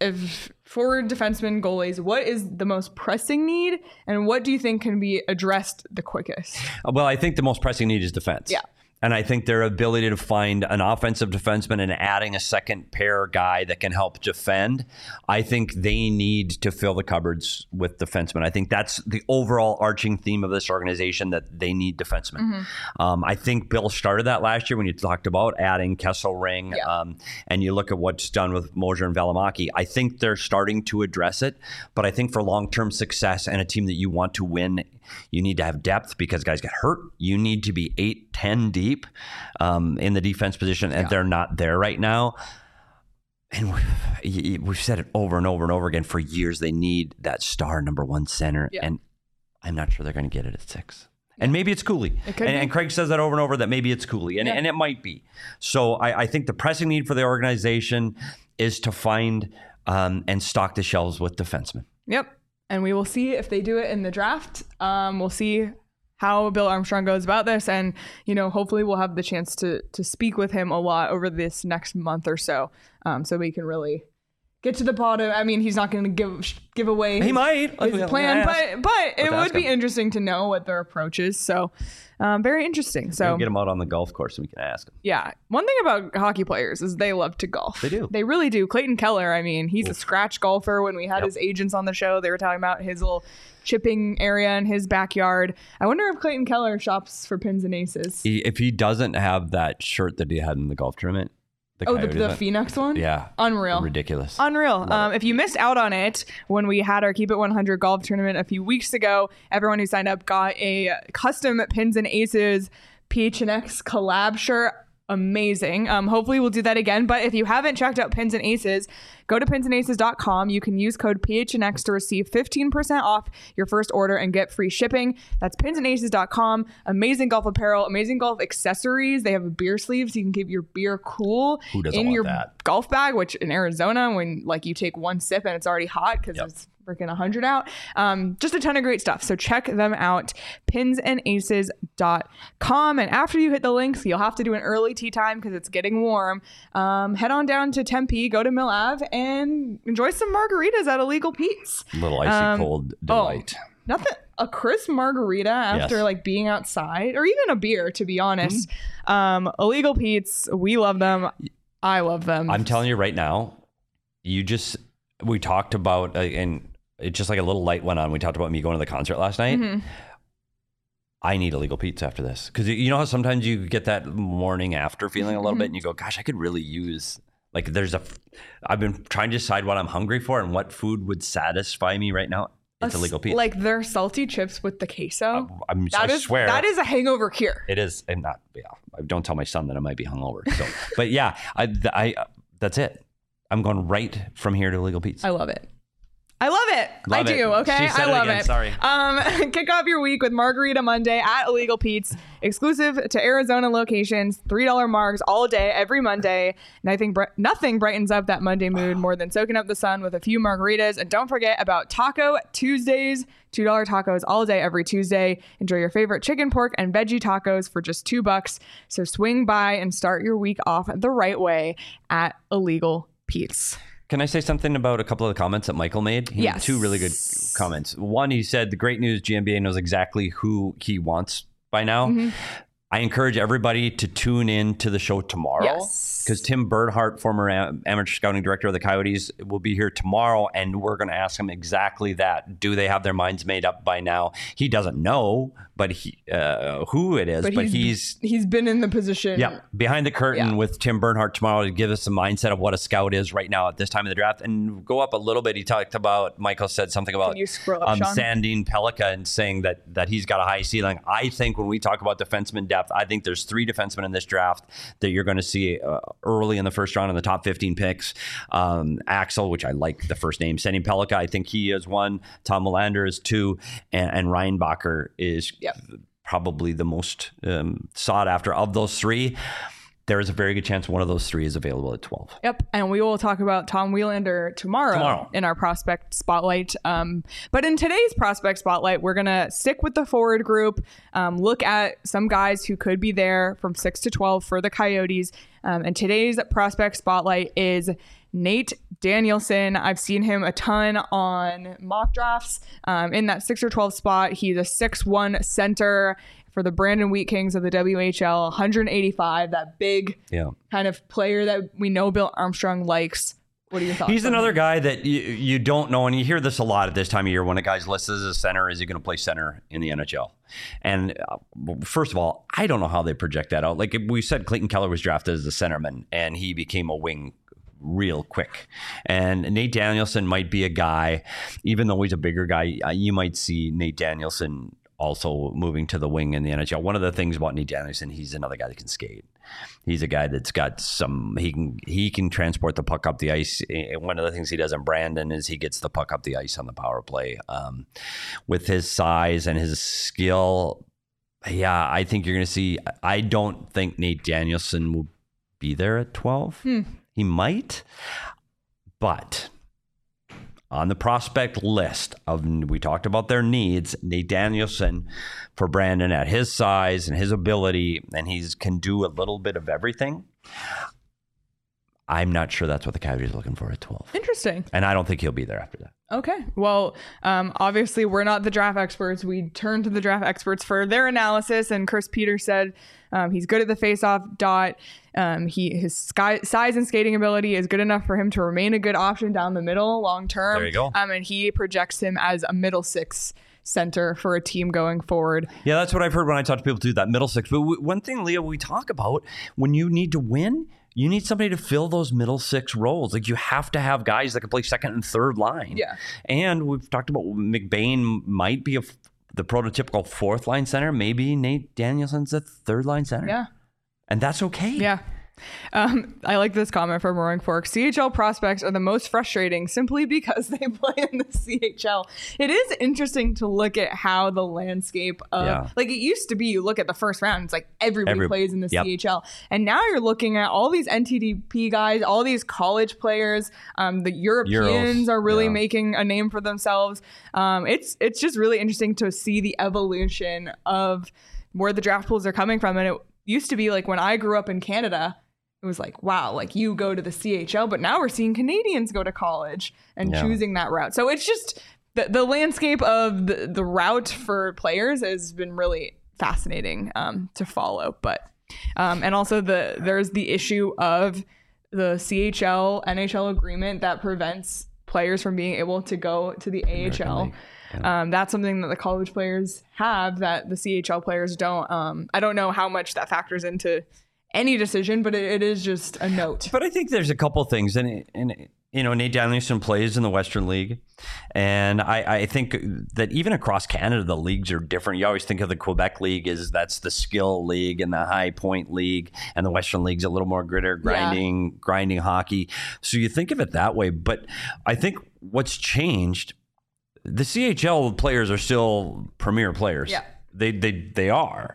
[SPEAKER 1] if forward defensemen, goalies, what is the most pressing need, and what do you think can be addressed the quickest?
[SPEAKER 2] Well, I think the most pressing need is defense.
[SPEAKER 1] Yeah.
[SPEAKER 2] And I think their ability to find an offensive defenseman and adding a second pair guy that can help defend, I think they need to fill the cupboards with defensemen. I think that's the overall arching theme of this organization that they need defensemen. Um, I think Bill started that last year when you talked about adding Kesselring,
[SPEAKER 1] Yeah.
[SPEAKER 2] um, and you look at what's done with Moser and Valimaki. I think they're starting to address it, but I think for long term success and a team that you want to win, you need to have depth because guys get hurt. You need to be 8, 10 deep um, in the defense position, and they're not there right now. And we- we've said it over and over and over again for years. They need that star number one center,
[SPEAKER 1] Yeah.
[SPEAKER 2] and I'm not sure they're going to get it at six. And maybe it's Cooley.
[SPEAKER 1] It
[SPEAKER 2] and, and Craig says that over and over that maybe it's Cooley, and,
[SPEAKER 1] Yeah.
[SPEAKER 2] and it might be. So I, I think the pressing need for the organization is to find um, and stock the shelves with defensemen.
[SPEAKER 1] Yep. And we will see if they do it in the draft. Um, we'll see how Bill Armstrong goes about this, and you know, hopefully, we'll have the chance to to speak with him a lot over this next month or so, um, so we can really get to the bottom. I mean, he's not going to give give away
[SPEAKER 2] He
[SPEAKER 1] his,
[SPEAKER 2] might.
[SPEAKER 1] his plan,
[SPEAKER 2] ask.
[SPEAKER 1] but but it would be
[SPEAKER 2] him.
[SPEAKER 1] interesting to know what their approach is. So, um, very interesting. So
[SPEAKER 2] get him out on the golf course and we can ask him.
[SPEAKER 1] yeah. One thing about hockey players is they love to golf.
[SPEAKER 2] They do.
[SPEAKER 1] They really do. Clayton Keller, I mean, he's a scratch golfer. When we had
[SPEAKER 2] Yep.
[SPEAKER 1] his agents on the show, they were talking about his little chipping area in his backyard. I wonder if Clayton Keller shops for pins and aces.
[SPEAKER 2] He, if he doesn't have that shirt that he had in the golf tournament, the
[SPEAKER 1] oh, the, the Phoenix one?
[SPEAKER 2] yeah,
[SPEAKER 1] Unreal.
[SPEAKER 2] ridiculous.
[SPEAKER 1] Unreal. Um, if you missed out on it when we had our Keep It 100 golf tournament a few weeks ago, everyone who signed up got a custom Pins and Aces PHNX collab shirt. Amazing. Um, hopefully, we'll do that again. But if you haven't checked out Pins and Aces, go to pinsandaces.com. You can use code PHNX to receive 15% off your first order and get free shipping. That's pinsandaces.com. Amazing golf apparel, amazing golf accessories. They have a beer sleeves. So you can keep your beer cool in your
[SPEAKER 2] that?
[SPEAKER 1] golf bag, which in Arizona, when like you take one sip and it's already hot because
[SPEAKER 2] Yep.
[SPEAKER 1] it's freaking 100 out. Um, just a ton of great stuff. So check them out, pinsandaces.com. And after you hit the links, you'll have to do an early tea time because it's getting warm. Um, head on down to Tempe, go to Mill Ave, and enjoy some margaritas at Illegal Pete's.
[SPEAKER 2] Little icy
[SPEAKER 1] Um,
[SPEAKER 2] cold
[SPEAKER 1] oh,
[SPEAKER 2] delight.
[SPEAKER 1] Nothing. A crisp margarita after
[SPEAKER 2] Yes.
[SPEAKER 1] like being outside, or even a beer, to be honest.
[SPEAKER 2] Mm-hmm.
[SPEAKER 1] Um, Illegal Pete's, we love them. I love them.
[SPEAKER 2] I'm telling you right now, you just we talked about uh, and just like a little light went on. We talked about me going to the concert last night.
[SPEAKER 1] Mm-hmm.
[SPEAKER 2] I need illegal pizza after this because you know how sometimes you get that morning after feeling a little
[SPEAKER 1] Mm-hmm.
[SPEAKER 2] bit and you go, "Gosh, I could really use." Like, there's a. I've been trying to decide what I'm hungry for and what food would satisfy me right now. It's
[SPEAKER 1] A
[SPEAKER 2] illegal pizza.
[SPEAKER 1] Like their salty chips with the queso.
[SPEAKER 2] I'm, I
[SPEAKER 1] That is
[SPEAKER 2] swear
[SPEAKER 1] that is a hangover cure.
[SPEAKER 2] it is. And not. Yeah, don't tell my son that I might be hungover. So, but yeah, I, I. That's it. I'm going right from here to illegal pizza.
[SPEAKER 1] I love it. I love it.
[SPEAKER 2] Love
[SPEAKER 1] I
[SPEAKER 2] it.
[SPEAKER 1] do. Okay, I
[SPEAKER 2] it
[SPEAKER 1] love
[SPEAKER 2] again,
[SPEAKER 1] it.
[SPEAKER 2] sorry.
[SPEAKER 1] Um, *laughs* kick off your week with Margarita Monday at Illegal Pete's, exclusive to Arizona locations. Three dollar margs all day, every Monday. And I think br- nothing brightens up that Monday mood more than soaking up the sun with a few margaritas. And don't forget about Taco Tuesdays. $2 tacos all day every Tuesday. Enjoy your favorite chicken, pork, and veggie tacos for just two bucks. So swing by and start your week off the right way at Illegal Pete's.
[SPEAKER 2] Can I say something about a couple of the comments that Michael made? He made
[SPEAKER 1] Yes.
[SPEAKER 2] two really good comments. One, he said the great news GMBA knows exactly who he wants by now.
[SPEAKER 1] Mm-hmm.
[SPEAKER 2] I encourage everybody to tune in to the show tomorrow
[SPEAKER 1] Yes.
[SPEAKER 2] because Tim Bernhardt, former am- amateur scouting director of the Coyotes, will be here tomorrow, and we're going to ask him exactly that. Do they have their minds made up by now? He doesn't know, but he uh, who it is, but, he's
[SPEAKER 1] he's been in the position.
[SPEAKER 2] yeah, behind the curtain
[SPEAKER 1] Yeah.
[SPEAKER 2] with Tim Bernhardt tomorrow to give us a mindset of what a scout is right now at this time of the draft. And go up a little bit. He talked about Michael said something about
[SPEAKER 1] up,
[SPEAKER 2] um, Sandin Pellikka and saying that that he's got a high ceiling. I think when we talk about defenseman depth, I think there's three defensemen in this draft that you're going to see uh, early in the first round in the top 15 picks. Um, Axel, which I like the first name, Sandin Pellikka, I think he is one. Tom Willander is two, and, and Reinbacher is
[SPEAKER 1] Yep.
[SPEAKER 2] probably the most um, sought after of those three. There is a very good chance one of those three is available at 12.
[SPEAKER 1] Yep, and we will talk about Tom Willander tomorrow,
[SPEAKER 2] Tomorrow.
[SPEAKER 1] in our prospect spotlight. Um, but in today's prospect spotlight, we're gonna stick with the forward group, um, look at some guys who could be there from six to twelve for the Coyotes. Um, and today's prospect spotlight is Nate Danielson. I've seen him a ton on mock drafts um, in that six or twelve spot. He's a six one center for the Brandon Wheat Kings of the WHL, 185. That big
[SPEAKER 2] Yeah.
[SPEAKER 1] kind of player that we know Bill Armstrong likes. What are your thoughts?
[SPEAKER 2] He's another
[SPEAKER 1] him?
[SPEAKER 2] guy that you, you don't know, and you hear this a lot at this time of year when a guy's listed as a center. Is he going to play center in the NHL? And uh, first of all, I don't know how they project that out. Like we said, Clayton Keller was drafted as a centerman, and he became a wing real quick. And Nate Danielson might be a guy, even though he's a bigger guy, uh, you might see Nate Danielson also moving to the wing in the NHL. One of the things about Nate Danielson, he's another guy that can skate. He's a guy that's got some. He can he can transport the puck up the ice. Eh, One of the things he does in Brandon is he gets the puck up the ice on the power play. Um, with his size and his skill, yeah, I think you're going to see. I don't think Nate Danielson will be there at 12. He might, but on the prospect list of we talked about their needs, Nate Danielson for Brandon at his size and his ability, and he can do a little bit of everything. I'm not sure that's what the Coyotes are looking for at 12.
[SPEAKER 1] Interesting.
[SPEAKER 2] And I don't think he'll be there after that.
[SPEAKER 1] Okay. Well, um, obviously, we're not the draft experts. We turn to the draft experts for their analysis. And Chris Peters said um, he's good at the faceoff dot. Um, he his sky, size and skating ability is good enough for him to remain a good option down the middle long term.
[SPEAKER 2] There you go.
[SPEAKER 1] Um, and he projects him as a middle six center for a team going forward.
[SPEAKER 2] Yeah, that's what I've heard when I talk to people too. That middle six. But w- one thing, Leah, we talk about when you need to win, you need somebody to fill those middle six roles. Like you have to have guys that can play second and third line.
[SPEAKER 1] Yeah.
[SPEAKER 2] And we've talked about McBain might be a the prototypical fourth line center. Maybe Nate Danielson's a third line center.
[SPEAKER 1] Yeah.
[SPEAKER 2] And that's okay.
[SPEAKER 1] Yeah. Um, I like this comment from Roaring Fork. CHL prospects are the most frustrating simply because *laughs* they play in the CHL. It is interesting to look at how the landscape of
[SPEAKER 2] Yeah.
[SPEAKER 1] like it used to be. You look at the first round, it's like everybody
[SPEAKER 2] Every-
[SPEAKER 1] plays in the
[SPEAKER 2] yep.
[SPEAKER 1] CHL, and now you're looking at all these NTDP guys, all these college players. Um, the Europeans
[SPEAKER 2] Euros,
[SPEAKER 1] are really
[SPEAKER 2] yeah.
[SPEAKER 1] making a name for themselves. Um, it's it's just really interesting to see the evolution of where the draft pools are coming from, and it used to be like when I grew up in Canada it was like wow like you go to the chl but now we're seeing canadians go to college and
[SPEAKER 2] Yeah.
[SPEAKER 1] choosing that route. So it's just the, the landscape of the, the route for players has been really fascinating um, to follow but um, and also the there's the issue of the chl nhl agreement that prevents players from being able to go to the ahl
[SPEAKER 2] League,
[SPEAKER 1] um, that's something that the college players have that the CHL players don't. Um, I don't know how much that factors into any decision, but it, it is just a note.
[SPEAKER 2] But I think there's a couple things, and and you know Nate Danielson plays in the Western League, and I, I think that even across Canada the leagues are different. You always think of the Quebec League as that's the skill league and the high point league, and the Western League's a little more gritter, grinding, grinding hockey. So you think of it that way. But I think what's changed, the CHL players are still premier players.
[SPEAKER 1] Yeah.
[SPEAKER 2] They, they they are,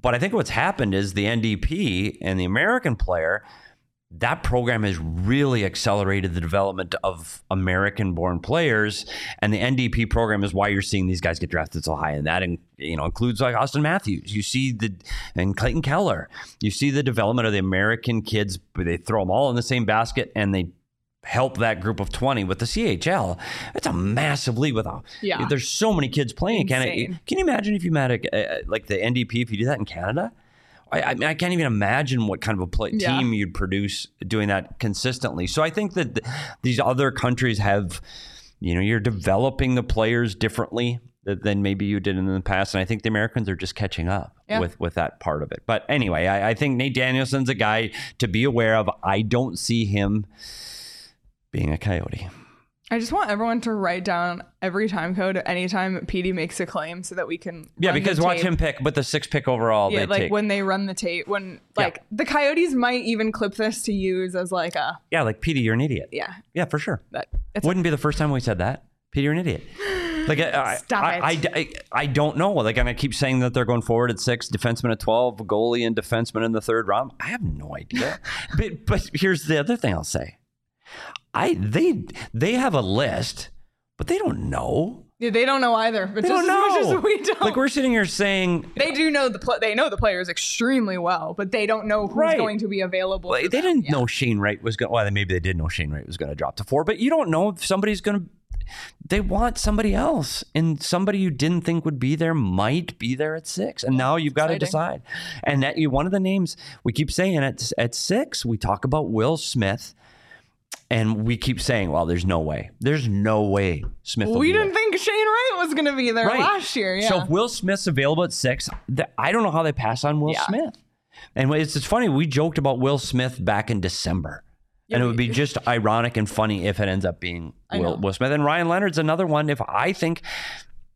[SPEAKER 2] but I think what's happened is the NDP and the American player that program has really accelerated the development of American born players. And the NDP program is why you're seeing these guys get drafted so high. And that in, you know includes like Auston Matthews. You see the and Clayton Keller. You see the development of the American kids, but they throw them all in the same basket and they help that group of 20 with the CHL. It's a massive league with a
[SPEAKER 1] Yeah.
[SPEAKER 2] there's so many kids playing in Canada. Can you imagine if you met a, uh, like the NDP if you do that in Canada? I, I, mean, I can't even imagine what kind of a play,
[SPEAKER 1] Yeah.
[SPEAKER 2] team you'd produce doing that consistently. So I think that th- these other countries have, you know, you're developing the players differently than maybe you did in the past, and I think the Americans are just catching up
[SPEAKER 1] Yeah.
[SPEAKER 2] with with that part of it. But anyway, I, I think Nate Danielson's a guy to be aware of. I don't see him being a Coyote.
[SPEAKER 1] I just want everyone to write down every time code anytime Petey makes a claim so that we can.
[SPEAKER 2] Yeah, because watch him pick with the six pick overall.
[SPEAKER 1] Yeah, like
[SPEAKER 2] take.
[SPEAKER 1] when they run the tape, when
[SPEAKER 2] Yeah.
[SPEAKER 1] like the Coyotes might even clip this to use as like a
[SPEAKER 2] yeah, like Petey, you're an idiot.
[SPEAKER 1] yeah.
[SPEAKER 2] Yeah, for sure.
[SPEAKER 1] That
[SPEAKER 2] Wouldn't be the first time we said that. Peter, you're an idiot. *gasps* Like I,
[SPEAKER 1] Stop
[SPEAKER 2] I,
[SPEAKER 1] it.
[SPEAKER 2] I, I, I don't know. Like, and I keep saying that they're going forward at six, defenseman at twelve, goalie and defenseman in the third round. I have no idea. *laughs* but but here's the other thing I'll say. I they they have a list, but they don't know.
[SPEAKER 1] Yeah, they don't know either. But
[SPEAKER 2] They
[SPEAKER 1] just
[SPEAKER 2] don't know. *laughs*
[SPEAKER 1] we don't.
[SPEAKER 2] Like we're sitting here saying
[SPEAKER 1] they do know the pl- they know the players extremely well, but they don't know who's
[SPEAKER 2] Right.
[SPEAKER 1] going to be available.
[SPEAKER 2] They didn't know Shane Wright was going. Well, maybe they did know Shane Wright was going to drop to four, but you don't know if somebody's going to. They want somebody else, and somebody you didn't think would be there might be there at six, and now you've got to decide. And that you, one of the names we keep saying at at six, we talk about Will Smith, and we keep saying, "Well, there's no way, there's no way Smith." will
[SPEAKER 1] We didn't think Shane Wright was going to be there
[SPEAKER 2] Right.
[SPEAKER 1] last year. Yeah.
[SPEAKER 2] So if Will Smith's available at six, th- I don't know how they pass on Will
[SPEAKER 1] Yeah.
[SPEAKER 2] Smith. And it's, it's funny, we joked about Will Smith back in December. and it would be just ironic and funny if it ends up being Will. Will Smith. And Ryan Leonard's another one. If I think,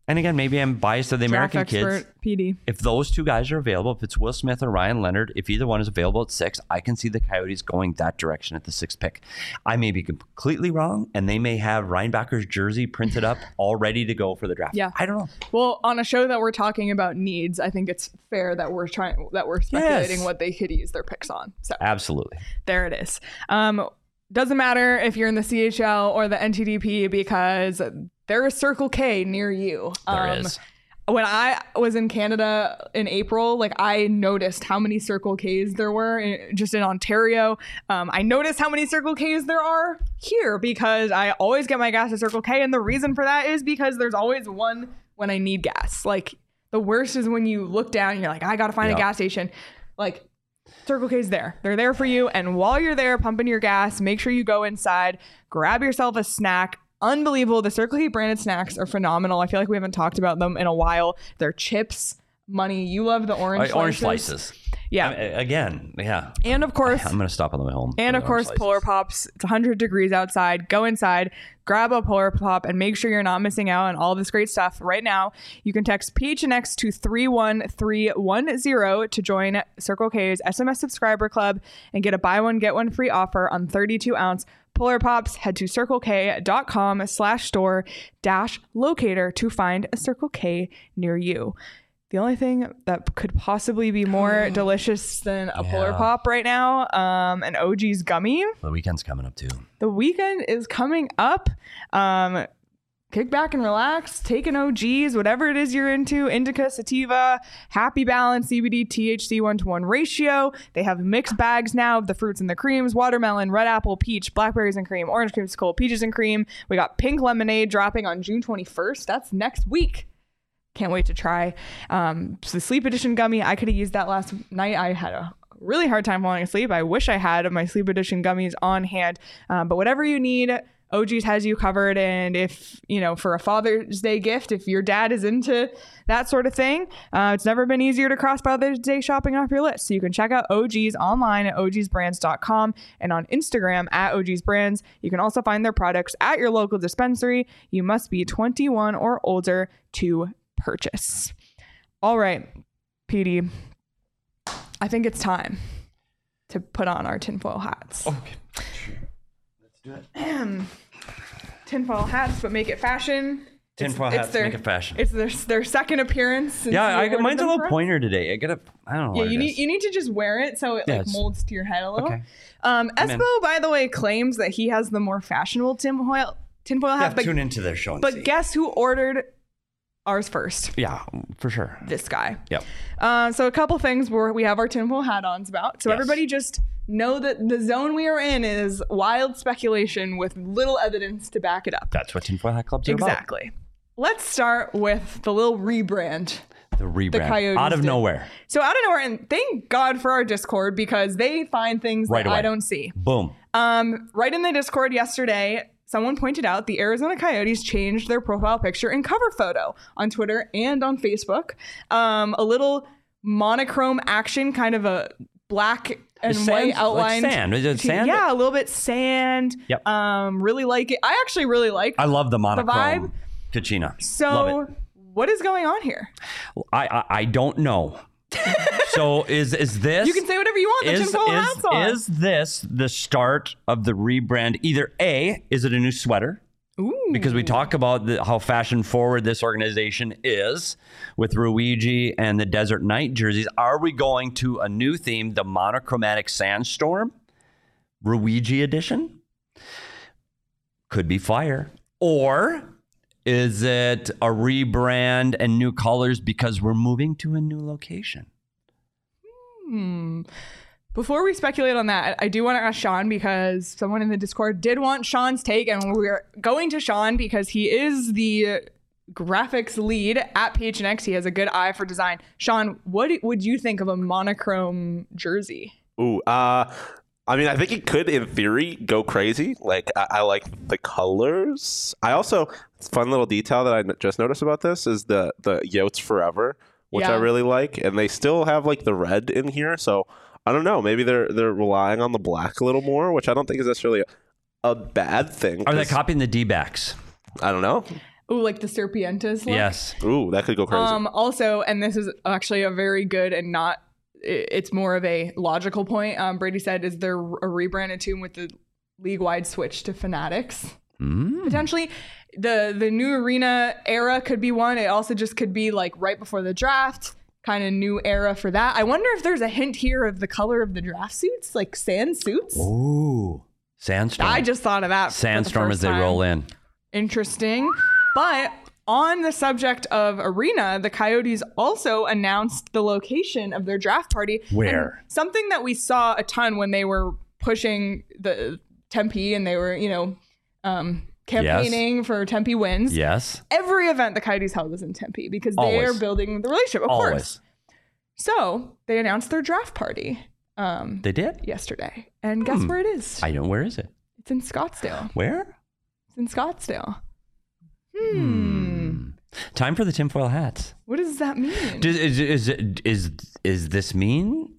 [SPEAKER 2] and again, maybe I'm biased to the
[SPEAKER 1] Draft
[SPEAKER 2] American kids.
[SPEAKER 1] Petey.
[SPEAKER 2] If those two guys are available, if it's Will Smith or Ryan Leonard, if either one is available at six, I can see the Coyotes going that direction at the sixth pick. I may be completely wrong, and they may have Reinbacher's jersey printed up *laughs* all ready to go for the draft.
[SPEAKER 1] Yeah.
[SPEAKER 2] I don't know.
[SPEAKER 1] Well, on a show that we're talking about needs, I think it's fair that we're trying that we're speculating
[SPEAKER 2] Yes.
[SPEAKER 1] what they could use their picks on. So
[SPEAKER 2] Absolutely.
[SPEAKER 1] there it is. Um, doesn't matter if you're in the CHL or the NTDP because there is Circle K near you.
[SPEAKER 2] There
[SPEAKER 1] um,
[SPEAKER 2] is.
[SPEAKER 1] When I was in Canada in April, like I noticed how many Circle Ks there were in, just in Ontario. Um, I noticed how many Circle Ks there are here because I always get my gas at Circle K, and the reason for that is because there's always one when I need gas. Like the worst is when you look down and you're like, I gotta find
[SPEAKER 2] Yeah.
[SPEAKER 1] a gas station. Like Circle K's there. They're there for you. And while you're there pumping your gas, make sure you go inside, grab yourself a snack. Unbelievable. The Circle K branded snacks are phenomenal. I feel like we haven't talked about them in a while. They're chips, money. You love the orange
[SPEAKER 2] orange
[SPEAKER 1] slices.
[SPEAKER 2] slices.
[SPEAKER 1] Yeah.
[SPEAKER 2] I mean, again, yeah.
[SPEAKER 1] and of course,
[SPEAKER 2] I'm gonna stop on the way home.
[SPEAKER 1] and of course, Polar. Pops. It's 100 degrees outside. Go inside, grab a Polar Pop, and make sure you're not missing out on all this great stuff right now. You can text PHNX to 31310 to join Circle K's SMS subscriber club and get a buy one, get one free offer on 32 ounce Polar Pops. Head to circlek.com slash store dash locator to find a Circle K near you. The only thing that could possibly be more *gasps* delicious than a Polar Pop right now, um, an OG's gummy.
[SPEAKER 2] The weekend's coming up too.
[SPEAKER 1] The weekend is coming up. Um, kick back and relax. Take an OG's, whatever it is you're into. Indica, sativa, Happy Balance, CBD, THC one to one ratio. They have mixed bags now of the fruits and the creams: watermelon, red apple, peach, blackberries and cream, orange creamsicle, peaches and cream. We got pink lemonade dropping on June 21st. That's next week. Can't wait to try. Um, the sleep edition gummy, I could have used that last night. I had a really hard time falling asleep. I wish I had my sleep edition gummies on hand. Um, but whatever you need, OG's has you covered. And if, you know, for a Father's Day gift, if your dad is into that sort of thing, uh, it's never been easier to cross Father's Day shopping off your list. So you can check out OG's online at ogsbrands.com and on Instagram at ogsbrands. You can also find their products at your local dispensary. You must be 21 or older to purchase. All right, Petey. I think it's time to put on our tinfoil hats.
[SPEAKER 2] Okay. Let's do it.
[SPEAKER 1] Tinfoil hats, but make it fashion.
[SPEAKER 2] Tinfoil
[SPEAKER 1] it's
[SPEAKER 2] hats,
[SPEAKER 1] their-
[SPEAKER 2] make it fashion.
[SPEAKER 1] It's their their second appearance. since
[SPEAKER 2] Yeah, I, mine's a little pointer today. I gotta, I don't know.
[SPEAKER 1] Yeah, you need
[SPEAKER 2] is.
[SPEAKER 1] you need to just wear it so it
[SPEAKER 2] Yeah,
[SPEAKER 1] like molds to your head a little.
[SPEAKER 2] Okay.
[SPEAKER 1] Um, Espo, by the way, claims that he has the more fashionable tinfoil tinfoil
[SPEAKER 2] Yeah,
[SPEAKER 1] hat, but,
[SPEAKER 2] tune into their show. And
[SPEAKER 1] but
[SPEAKER 2] see.
[SPEAKER 1] guess who ordered ours first?
[SPEAKER 2] yeah, for sure.
[SPEAKER 1] This guy.
[SPEAKER 2] Yep.
[SPEAKER 1] Uh, so a couple things where we have our tinfoil hat ons about. So
[SPEAKER 2] Yes.
[SPEAKER 1] everybody just know that the zone we are in is wild speculation with little evidence to back it up.
[SPEAKER 2] That's what tinfoil hat clubs are
[SPEAKER 1] Exactly. Let's start with the little rebrand.
[SPEAKER 2] The rebrand the
[SPEAKER 1] Coyotes
[SPEAKER 2] out of
[SPEAKER 1] did.
[SPEAKER 2] nowhere.
[SPEAKER 1] So out of nowhere, and thank God for our Discord because they find things
[SPEAKER 2] Right
[SPEAKER 1] that
[SPEAKER 2] away.
[SPEAKER 1] I don't see.
[SPEAKER 2] Boom.
[SPEAKER 1] Um, right in the Discord yesterday, someone pointed out the Arizona Coyotes changed their profile picture and cover photo on Twitter and on Facebook. Um, a little monochrome action, kind of a black and
[SPEAKER 2] Sand-
[SPEAKER 1] white
[SPEAKER 2] like
[SPEAKER 1] outline.
[SPEAKER 2] sand. Is it sand?
[SPEAKER 1] Yeah, a little bit sand.
[SPEAKER 2] Yep.
[SPEAKER 1] Um, really like it. I actually really like.
[SPEAKER 2] I love the
[SPEAKER 1] vibe?
[SPEAKER 2] monochrome Kachina. Love
[SPEAKER 1] so,
[SPEAKER 2] it.
[SPEAKER 1] what is going on here?
[SPEAKER 2] I, I I don't know. So is is this
[SPEAKER 1] You can say whatever you want. The
[SPEAKER 2] is, is, is this the start of the rebrand? Either A, is it a new sweater?
[SPEAKER 1] Ooh.
[SPEAKER 2] Because we talk about the, how fashion forward this organization is with Ruigi and the Desert Night jerseys. Are we going to a new theme, the monochromatic sandstorm, Ruigi edition? Could be fire. Or Is it a rebrand and new colors because we're moving to a new location?
[SPEAKER 1] Hmm. Before we speculate on that, I do want to ask Sean because someone in the Discord did want Sean's take, and we're going to Sean because he is the graphics lead at PHNX. He has a good eye for design. Sean, what would you think of a monochrome jersey?
[SPEAKER 3] Ooh, uh, I mean, I think it could, in theory, go crazy. Like, I, I like the colors. I also, fun little detail that I n- just noticed about this is the the Yotes Forever, which I really like, and they still have like the red in here. So I don't know. Maybe they're they're relying on the black a little more, which I don't think is necessarily a, a bad thing.
[SPEAKER 2] Are they
[SPEAKER 3] 'cause-
[SPEAKER 2] copying the D backs?
[SPEAKER 3] I don't know.
[SPEAKER 1] Ooh, like the Serpientes look?
[SPEAKER 2] Yes.
[SPEAKER 3] Ooh, that could go crazy.
[SPEAKER 1] Um, also, and this is actually a very good and not, i- it's more of a logical point. Um, Brady said, is there a rebranded tune with the league wide switch to Fanatics?
[SPEAKER 2] Mm.
[SPEAKER 1] Potentially, the the new arena era could be one. It also just could be like right before the draft, kind of new era for that. I wonder if there's a hint here of the color of the draft suits, like sand suits.
[SPEAKER 2] Ooh. Sandstorm.
[SPEAKER 1] I just thought of that. for the
[SPEAKER 2] Sandstorm as they
[SPEAKER 1] time.
[SPEAKER 2] roll in.
[SPEAKER 1] Interesting. But on the subject of arena, the Coyotes also announced the location of their draft party.
[SPEAKER 2] Where?
[SPEAKER 1] And something that we saw a ton when they were pushing the Tempe and they were, you know, um, campaigning for Tempe wins.
[SPEAKER 2] Yes.
[SPEAKER 1] Every event the Coyotes held was in Tempe because they
[SPEAKER 2] Always.
[SPEAKER 1] are building the relationship, of
[SPEAKER 2] Always.
[SPEAKER 1] course. So they announced their draft party um,
[SPEAKER 2] They did?
[SPEAKER 1] yesterday. And guess
[SPEAKER 2] Hmm.
[SPEAKER 1] where it is?
[SPEAKER 2] I know. Where is it?
[SPEAKER 1] it's in Scottsdale.
[SPEAKER 2] Where?
[SPEAKER 1] It's in Scottsdale. Hmm.
[SPEAKER 2] Time for the tinfoil hats.
[SPEAKER 1] What does that mean?
[SPEAKER 2] Does, is, is, is, is this mean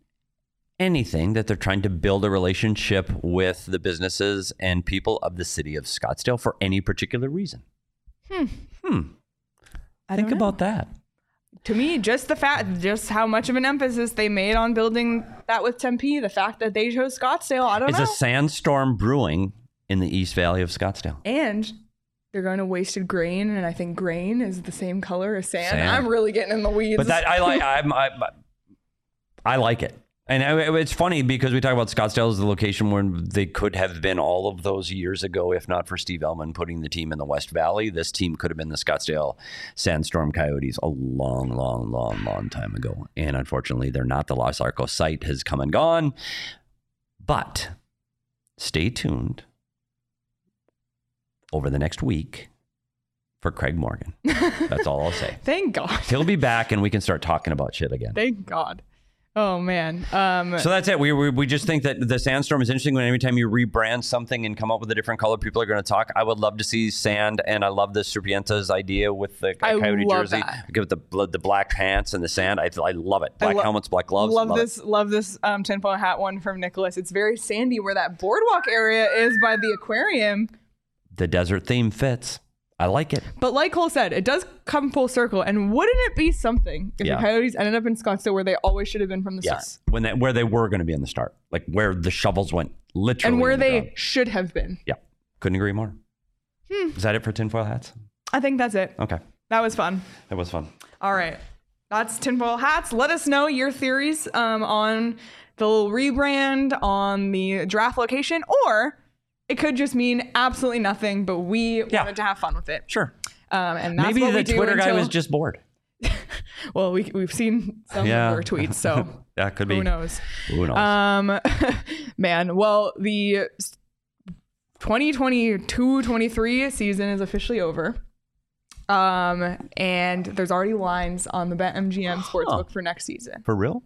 [SPEAKER 2] anything that they're trying to build a relationship with the businesses and people of the city of Scottsdale for any particular reason?
[SPEAKER 1] Hmm.
[SPEAKER 2] Hmm.
[SPEAKER 1] I
[SPEAKER 2] Think about that.
[SPEAKER 1] to me, just the fact, just how much of an emphasis they made on building that with Tempe, the fact that they chose Scottsdale, I don't
[SPEAKER 2] It's
[SPEAKER 1] know.
[SPEAKER 2] a sandstorm brewing in the East Valley of Scottsdale.
[SPEAKER 1] and they're going to wasted grain, and I think grain is the same color as sand.
[SPEAKER 2] Sand.
[SPEAKER 1] I'm really getting in the weeds.
[SPEAKER 2] But that I like. I'm, I, I like it, and I, it's funny because we talk about Scottsdale as the location where they could have been all of those years ago, if not for Steve Ellman putting the team in the West Valley. This team could have been the Scottsdale Sandstorm Coyotes a long, long, long, long time ago, and unfortunately, they're not. The Los Arcos site has come and gone, but stay tuned over the next week for Craig Morgan. *laughs* That's all I'll say.
[SPEAKER 1] Thank God.
[SPEAKER 2] He'll be back and we can start talking about shit again.
[SPEAKER 1] Thank God. Oh man. Um,
[SPEAKER 2] So that's it. We, we, we just think that the sandstorm is interesting when every time you rebrand something and come up with a different color, people are going to talk. I would love to see sand, and I love the Serpientes idea with the
[SPEAKER 1] I
[SPEAKER 2] coyote jersey.
[SPEAKER 1] that.
[SPEAKER 2] Give the the black pants and the sand. I, I love it. Black
[SPEAKER 1] lo-
[SPEAKER 2] helmets, black gloves.
[SPEAKER 1] love
[SPEAKER 2] love it.
[SPEAKER 1] this. Love this um, tinfoil hat one from Nicholas. It's very sandy where that boardwalk area is by the aquarium.
[SPEAKER 2] The desert theme fits. I like it.
[SPEAKER 1] But like Cole said, it does come full circle. And wouldn't it be something if
[SPEAKER 2] Yeah.
[SPEAKER 1] the Coyotes ended up in Scottsdale where they always should have been from the start?
[SPEAKER 2] Yes, when they, where they were going to be in the start, like where the shovels went, literally,
[SPEAKER 1] And where
[SPEAKER 2] the
[SPEAKER 1] they
[SPEAKER 2] ground.
[SPEAKER 1] should have been.
[SPEAKER 2] Yeah, couldn't agree more.
[SPEAKER 1] Hmm.
[SPEAKER 2] Is that it for tinfoil hats?
[SPEAKER 1] I think that's it.
[SPEAKER 2] Okay,
[SPEAKER 1] That was fun.
[SPEAKER 2] that was fun.
[SPEAKER 1] All right. That's tinfoil hats. Let us know your theories um, on the little rebrand, on the draft location, or it could just mean absolutely nothing, but we
[SPEAKER 2] Yeah.
[SPEAKER 1] wanted to have fun with it.
[SPEAKER 2] Sure.
[SPEAKER 1] Um, and that's
[SPEAKER 2] Maybe the Twitter guy was just bored. *laughs*
[SPEAKER 1] well, we, we've seen some
[SPEAKER 2] Yeah.
[SPEAKER 1] of her tweets, so *laughs*
[SPEAKER 2] That could be.
[SPEAKER 1] who knows?
[SPEAKER 2] Who knows?
[SPEAKER 1] Um, *laughs* man, well, the 2022-23 season is officially over. Um, and there's already lines on the BetMGM sportsbook for next season.
[SPEAKER 2] For real?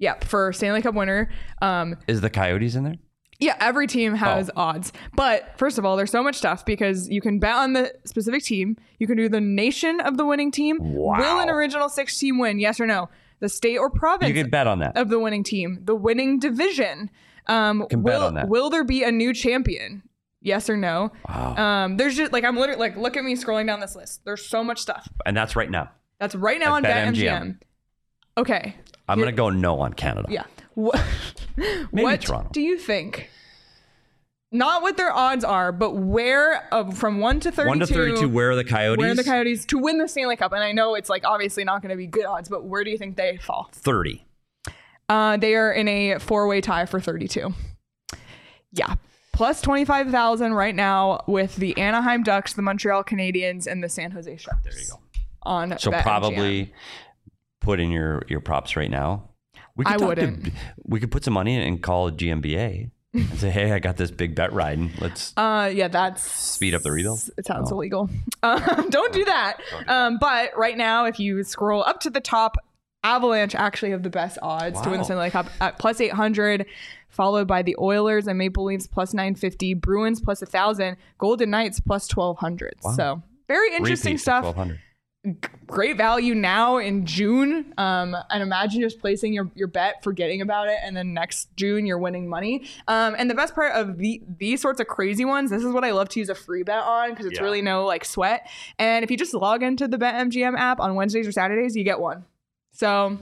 [SPEAKER 1] Yep, for Stanley Cup winner. Um,
[SPEAKER 2] Is the Coyotes in there?
[SPEAKER 1] Yeah, every team has
[SPEAKER 2] Oh.
[SPEAKER 1] odds. But first of all, there's so much stuff because you can bet on the specific team. You can do the nation of the winning team.
[SPEAKER 2] Wow.
[SPEAKER 1] Will an original six team win? Yes or no? The state or province
[SPEAKER 2] You can bet on that.
[SPEAKER 1] of the winning team, the winning division. Um,
[SPEAKER 2] Can bet
[SPEAKER 1] will,
[SPEAKER 2] on that.
[SPEAKER 1] will there be a new champion? Yes or no?
[SPEAKER 2] Wow.
[SPEAKER 1] Um, there's just like I'm literally like look at me scrolling down this list. There's so much stuff.
[SPEAKER 2] and that's right now.
[SPEAKER 1] That's right now
[SPEAKER 2] At
[SPEAKER 1] on
[SPEAKER 2] BetMGM.
[SPEAKER 1] BetMGM. Okay.
[SPEAKER 2] I'm going to go no on Canada.
[SPEAKER 1] Yeah. What, *laughs*
[SPEAKER 2] Maybe
[SPEAKER 1] what
[SPEAKER 2] Toronto.
[SPEAKER 1] do you think? Not what their odds are, but where uh, from one to thirty-two.
[SPEAKER 2] 1 to 32, where are the Coyotes?
[SPEAKER 1] Where are the Coyotes to win the Stanley Cup? And I know it's like obviously not going to be good odds, but where do you think they fall?
[SPEAKER 2] 30.
[SPEAKER 1] Uh, they are in a four-way tie for thirty-two. Yeah, plus 25,000 right now with the Anaheim Ducks, the Montreal Canadiens, and the San Jose Sharks. There you go. On
[SPEAKER 2] So probably put in your your props right now. We
[SPEAKER 1] I wouldn't.
[SPEAKER 2] we could put some money in and call GMBA and say, "Hey, I got this big bet riding. Let's."
[SPEAKER 1] Uh, yeah, that's
[SPEAKER 2] Speed up the though?
[SPEAKER 1] It sounds
[SPEAKER 2] Oh.
[SPEAKER 1] illegal. *laughs* Um, don't do that. Um, but right now, if you scroll up to the top, Avalanche actually have the best odds to win the Stanley Cup at plus eight hundred, followed by the Oilers and Maple Leafs plus nine fifty, Bruins plus a thousand, Golden Knights plus twelve hundred. Wow. So very interesting
[SPEAKER 2] repeat
[SPEAKER 1] stuff. Great value now in June. Um, and imagine just placing your, your bet, forgetting about it, and then next June you're winning money. Um, and the best part of the these sorts of crazy ones, this is what I love to use a free bet on because it's
[SPEAKER 2] Yeah.
[SPEAKER 1] really no like sweat. And if you just log into the BetMGM app on Wednesdays or Saturdays, you get one. So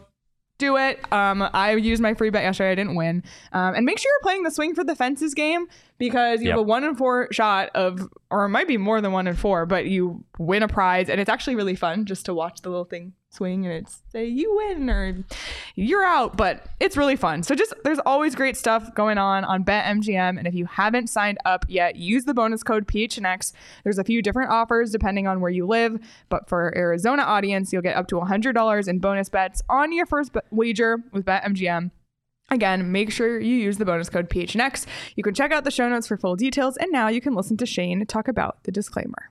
[SPEAKER 1] do it. Um, I used my free bet yesterday. I didn't win. Um, and make sure you're playing the swing for the fences game because you have a one in four shot of, or it might be more than one in four, but you win a prize, and it's actually really fun just to watch the little thing swing and it's say you win or you're out, but it's really fun. So just there's always great stuff going on on BetMGM, and if you haven't signed up yet, use the bonus code PHNX. There's a few different offers depending on where you live, but for Arizona audience, you'll get up to $100 in bonus bets on your first wager with BetMGM. Again, make sure you use the bonus code PHNX. You can check out the show notes for full details, and now you can listen to Shane talk about the disclaimer.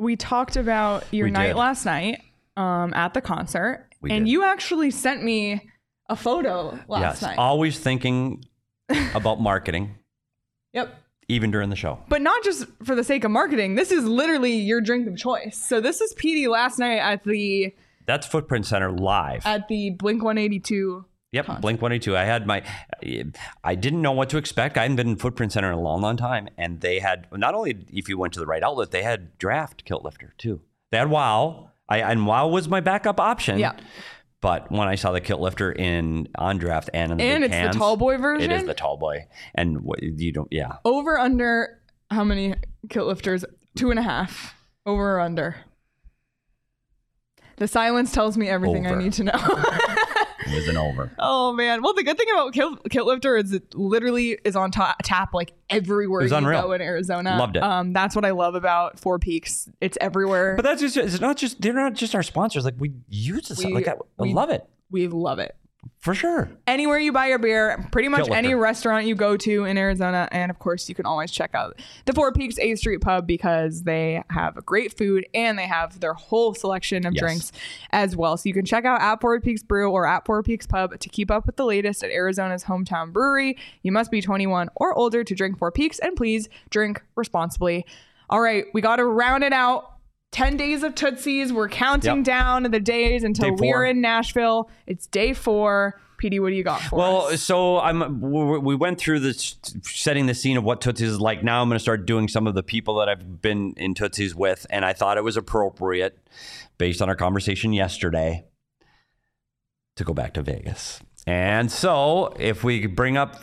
[SPEAKER 1] we talked about your
[SPEAKER 2] We
[SPEAKER 1] night
[SPEAKER 2] did.
[SPEAKER 1] last night um, at the concert,
[SPEAKER 2] We
[SPEAKER 1] and
[SPEAKER 2] did.
[SPEAKER 1] you actually sent me a photo last
[SPEAKER 2] yes,
[SPEAKER 1] night.
[SPEAKER 2] always thinking *laughs* about marketing,
[SPEAKER 1] yep.
[SPEAKER 2] even during the show.
[SPEAKER 1] But not just for the sake of marketing. This is literally your drink of choice. So this is PD last night at the
[SPEAKER 2] That's Footprint Center live.
[SPEAKER 1] at the Blink 182.
[SPEAKER 2] Yep, Blink 182. I had my, I didn't know what to expect. I hadn't been in Footprint Center in a long, long time. And they had, not only if you went to the right outlet, they had draft kilt lifter too. They had WOW. I, and WOW was my backup option.
[SPEAKER 1] Yeah.
[SPEAKER 2] But when I saw the kilt lifter in on draft and in the
[SPEAKER 1] And it's the tall boy version?
[SPEAKER 2] It is the tall boy. And what, you don't, yeah.
[SPEAKER 1] Over under how many kilt lifters? Two and a half. Over or under? The silence tells me everything I need to know. *laughs*
[SPEAKER 2] An over. *laughs*
[SPEAKER 1] oh man. Well, the good thing about kilt, kilt lifter is it literally is on ta- tap like everywhere you
[SPEAKER 2] unreal.
[SPEAKER 1] go in Arizona.
[SPEAKER 2] Loved it.
[SPEAKER 1] Um, that's what I love about Four Peaks. It's everywhere.
[SPEAKER 2] But that's just, it's not just, they're not just our sponsors. Like we use this.
[SPEAKER 1] We-
[SPEAKER 2] like I, I
[SPEAKER 1] we-
[SPEAKER 2] love it
[SPEAKER 1] we love it.
[SPEAKER 2] For sure.
[SPEAKER 1] anywhere you buy your beer, pretty much any restaurant you go to in Arizona. And of course, you can always check out the Four Peaks A Street Pub because they have great food and they have their whole selection of
[SPEAKER 2] Yes.
[SPEAKER 1] drinks as well. So you can check out at Four Peaks Brew or at Four Peaks Pub to keep up with the latest at Arizona's hometown brewery. You must be 21 or older to drink Four Peaks and please drink responsibly. All right, we got to round it out. 10 days of Tootsies. We're counting
[SPEAKER 2] Yep.
[SPEAKER 1] down the days until
[SPEAKER 2] Day
[SPEAKER 1] we're in Nashville. It's day four. Petey, what do you got for
[SPEAKER 2] Well,
[SPEAKER 1] us?
[SPEAKER 2] so I'm. we we went through this setting the scene of what Tootsie's is like. Now I'm going to start doing some of the people that I've been in Tootsie's with, and I thought it was appropriate, based on our conversation yesterday, to go back to Vegas. And so, if we bring up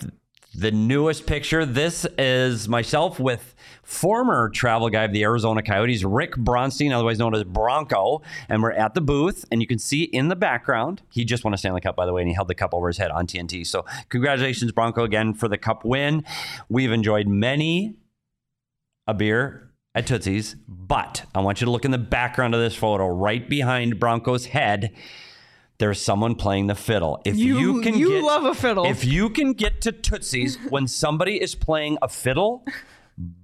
[SPEAKER 2] the newest picture, this is myself with former travel guy of the Arizona Coyotes, Rick Bronstein, otherwise known as Bronco. And we're at the booth, and you can see in the background, he just won a Stanley Cup, by the way, and he held the cup over his head on TNT. So, congratulations, Bronco, again for the cup win. We've enjoyed many a beer at Tootsie's, but I want you to look in the background of this photo, right behind Bronco's head. There's someone playing the fiddle. If
[SPEAKER 1] You-
[SPEAKER 2] you, can
[SPEAKER 1] you
[SPEAKER 2] get,
[SPEAKER 1] love a fiddle.
[SPEAKER 2] If you can get to Tootsie's *laughs* when somebody is playing a fiddle,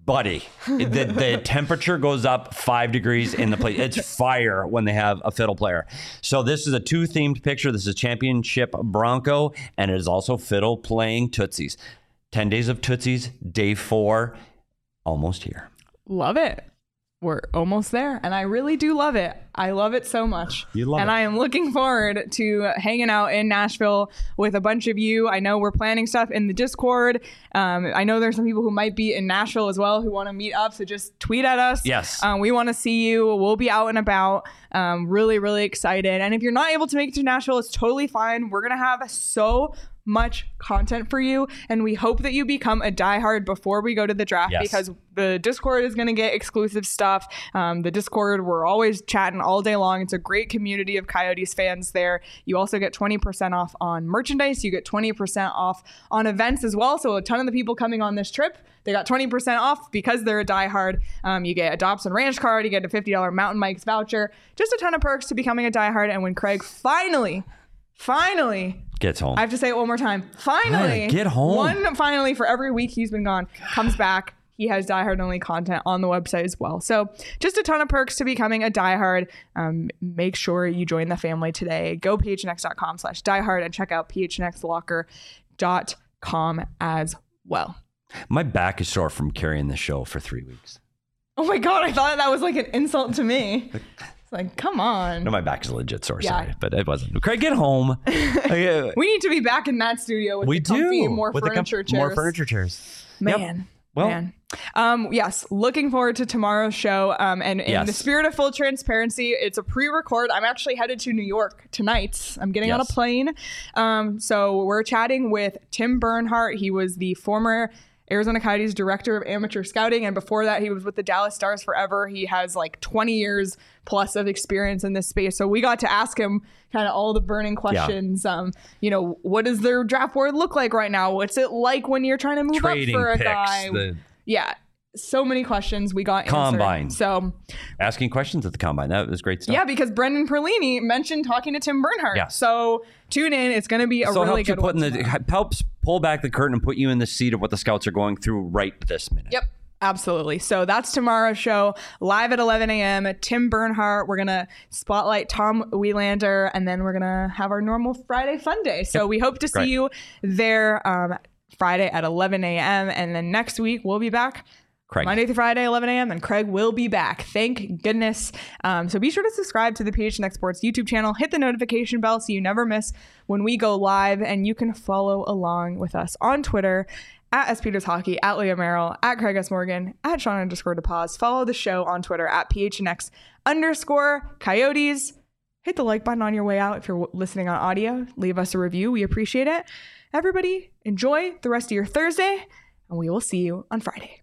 [SPEAKER 2] buddy, the, the temperature goes up five degrees in the place. It's *laughs* fire when they have a fiddle player. So this is a two themed picture. This is championship Bronco, and it is also fiddle playing Tootsie's. 10 days of Tootsie's, day four, almost here.
[SPEAKER 1] love it. We're almost there. And I really do love it. I love it so much.
[SPEAKER 2] You love
[SPEAKER 1] and
[SPEAKER 2] it.
[SPEAKER 1] I am looking forward to hanging out in Nashville with a bunch of you. I know we're planning stuff in the Discord. Um, I know there's some people who might be in Nashville as well who want to meet up. So just tweet at us.
[SPEAKER 2] Yes.
[SPEAKER 1] Um, we want to see you. We'll be out and about. Um, really, really excited. And if you're not able to make it to Nashville, it's totally fine. We're going to have so much content for you. And we hope that you become a diehard before we go to the draft
[SPEAKER 2] Yes.
[SPEAKER 1] because the Discord is going to get exclusive stuff. Um, the Discord, we're always chatting all day long. It's a great community of Coyotes fans there. You also get 20% off on merchandise. You get 20% off on events as well. So a ton of the people coming on this trip, they got 20% off because they're a diehard. Um, you get a Dobson Ranch card. You get a $50 Mountain Mike's voucher. Just a ton of perks to becoming a diehard. And when Craig finally, finally
[SPEAKER 2] Gets home.
[SPEAKER 1] I have to say it one more time. Finally,
[SPEAKER 2] get home.
[SPEAKER 1] One finally for every week he's been gone comes back. He has diehard only content on the website as well. So just a ton of perks to becoming a diehard. Um, make sure you join the family today. Go phnx.com slash diehard and check out phnxlocker.com as well.
[SPEAKER 2] My back is sore from carrying the show for three weeks.
[SPEAKER 1] Oh my god, I thought that was like an insult to me. It's like, come on.
[SPEAKER 2] No, my back is legit sore.
[SPEAKER 1] Yeah.
[SPEAKER 2] Sorry, but it wasn't. Craig, get home. *laughs*
[SPEAKER 1] We need to be back in that studio with
[SPEAKER 2] we
[SPEAKER 1] the comfy,
[SPEAKER 2] do
[SPEAKER 1] more
[SPEAKER 2] With the com-
[SPEAKER 1] furniture chairs.
[SPEAKER 2] More furniture chairs. Yep. Well-
[SPEAKER 1] man. Um, yes, looking forward to tomorrow's show. Um, and in
[SPEAKER 2] Yes.
[SPEAKER 1] the spirit of full transparency, it's a pre-record. I'm actually headed to New York tonight. I'm getting on a plane. Um, so we're chatting with Tim Bernhardt. He was the former Arizona Coyotes director of amateur scouting, and before that, he was with the Dallas Stars forever. He has like 20 years plus of experience in this space. So we got to ask him kind of all the burning questions. Um, you know, what does their draft board look like right now? What's it like when you're trying to move
[SPEAKER 2] Trading
[SPEAKER 1] up for a
[SPEAKER 2] picks.
[SPEAKER 1] guy?
[SPEAKER 2] the-
[SPEAKER 1] yeah so many questions we got answered.
[SPEAKER 2] Combine.
[SPEAKER 1] so
[SPEAKER 2] asking questions at the combine. That was great stuff.
[SPEAKER 1] yeah because brendan perlini mentioned talking to tim bernhardt
[SPEAKER 2] Yeah.
[SPEAKER 1] so tune in it's going to be a
[SPEAKER 2] so
[SPEAKER 1] really
[SPEAKER 2] helps you
[SPEAKER 1] good
[SPEAKER 2] put
[SPEAKER 1] one
[SPEAKER 2] in the helps pull back the curtain and put you in the seat of what the scouts are going through right this minute.
[SPEAKER 1] Yep. Absolutely. So that's tomorrow's show, live at 11 a.m. Tim Bernhardt. We're going to spotlight Tom Willander, and then we're going to have our normal Friday fun day. So we hope to see
[SPEAKER 2] Great.
[SPEAKER 1] you there um, Friday at 11 a.m. And then next week, we'll be back
[SPEAKER 2] Craig.
[SPEAKER 1] Monday through Friday, 11 a.m. And Craig will be back. Thank goodness. Um, so be sure to subscribe to the PHNX Sports YouTube channel. Hit the notification bell so you never miss when we go live. And you can follow along with us on Twitter at S. Peters Hockey, at Leah Merrill, at Craig S. Morgan, at Sean underscore DePause. Follow the show on Twitter at PHNX underscore Coyotes. Hit the like button on your way out if you're listening on audio. Leave us a review. We appreciate it. Everybody, enjoy the rest of your Thursday, and we will see you on Friday.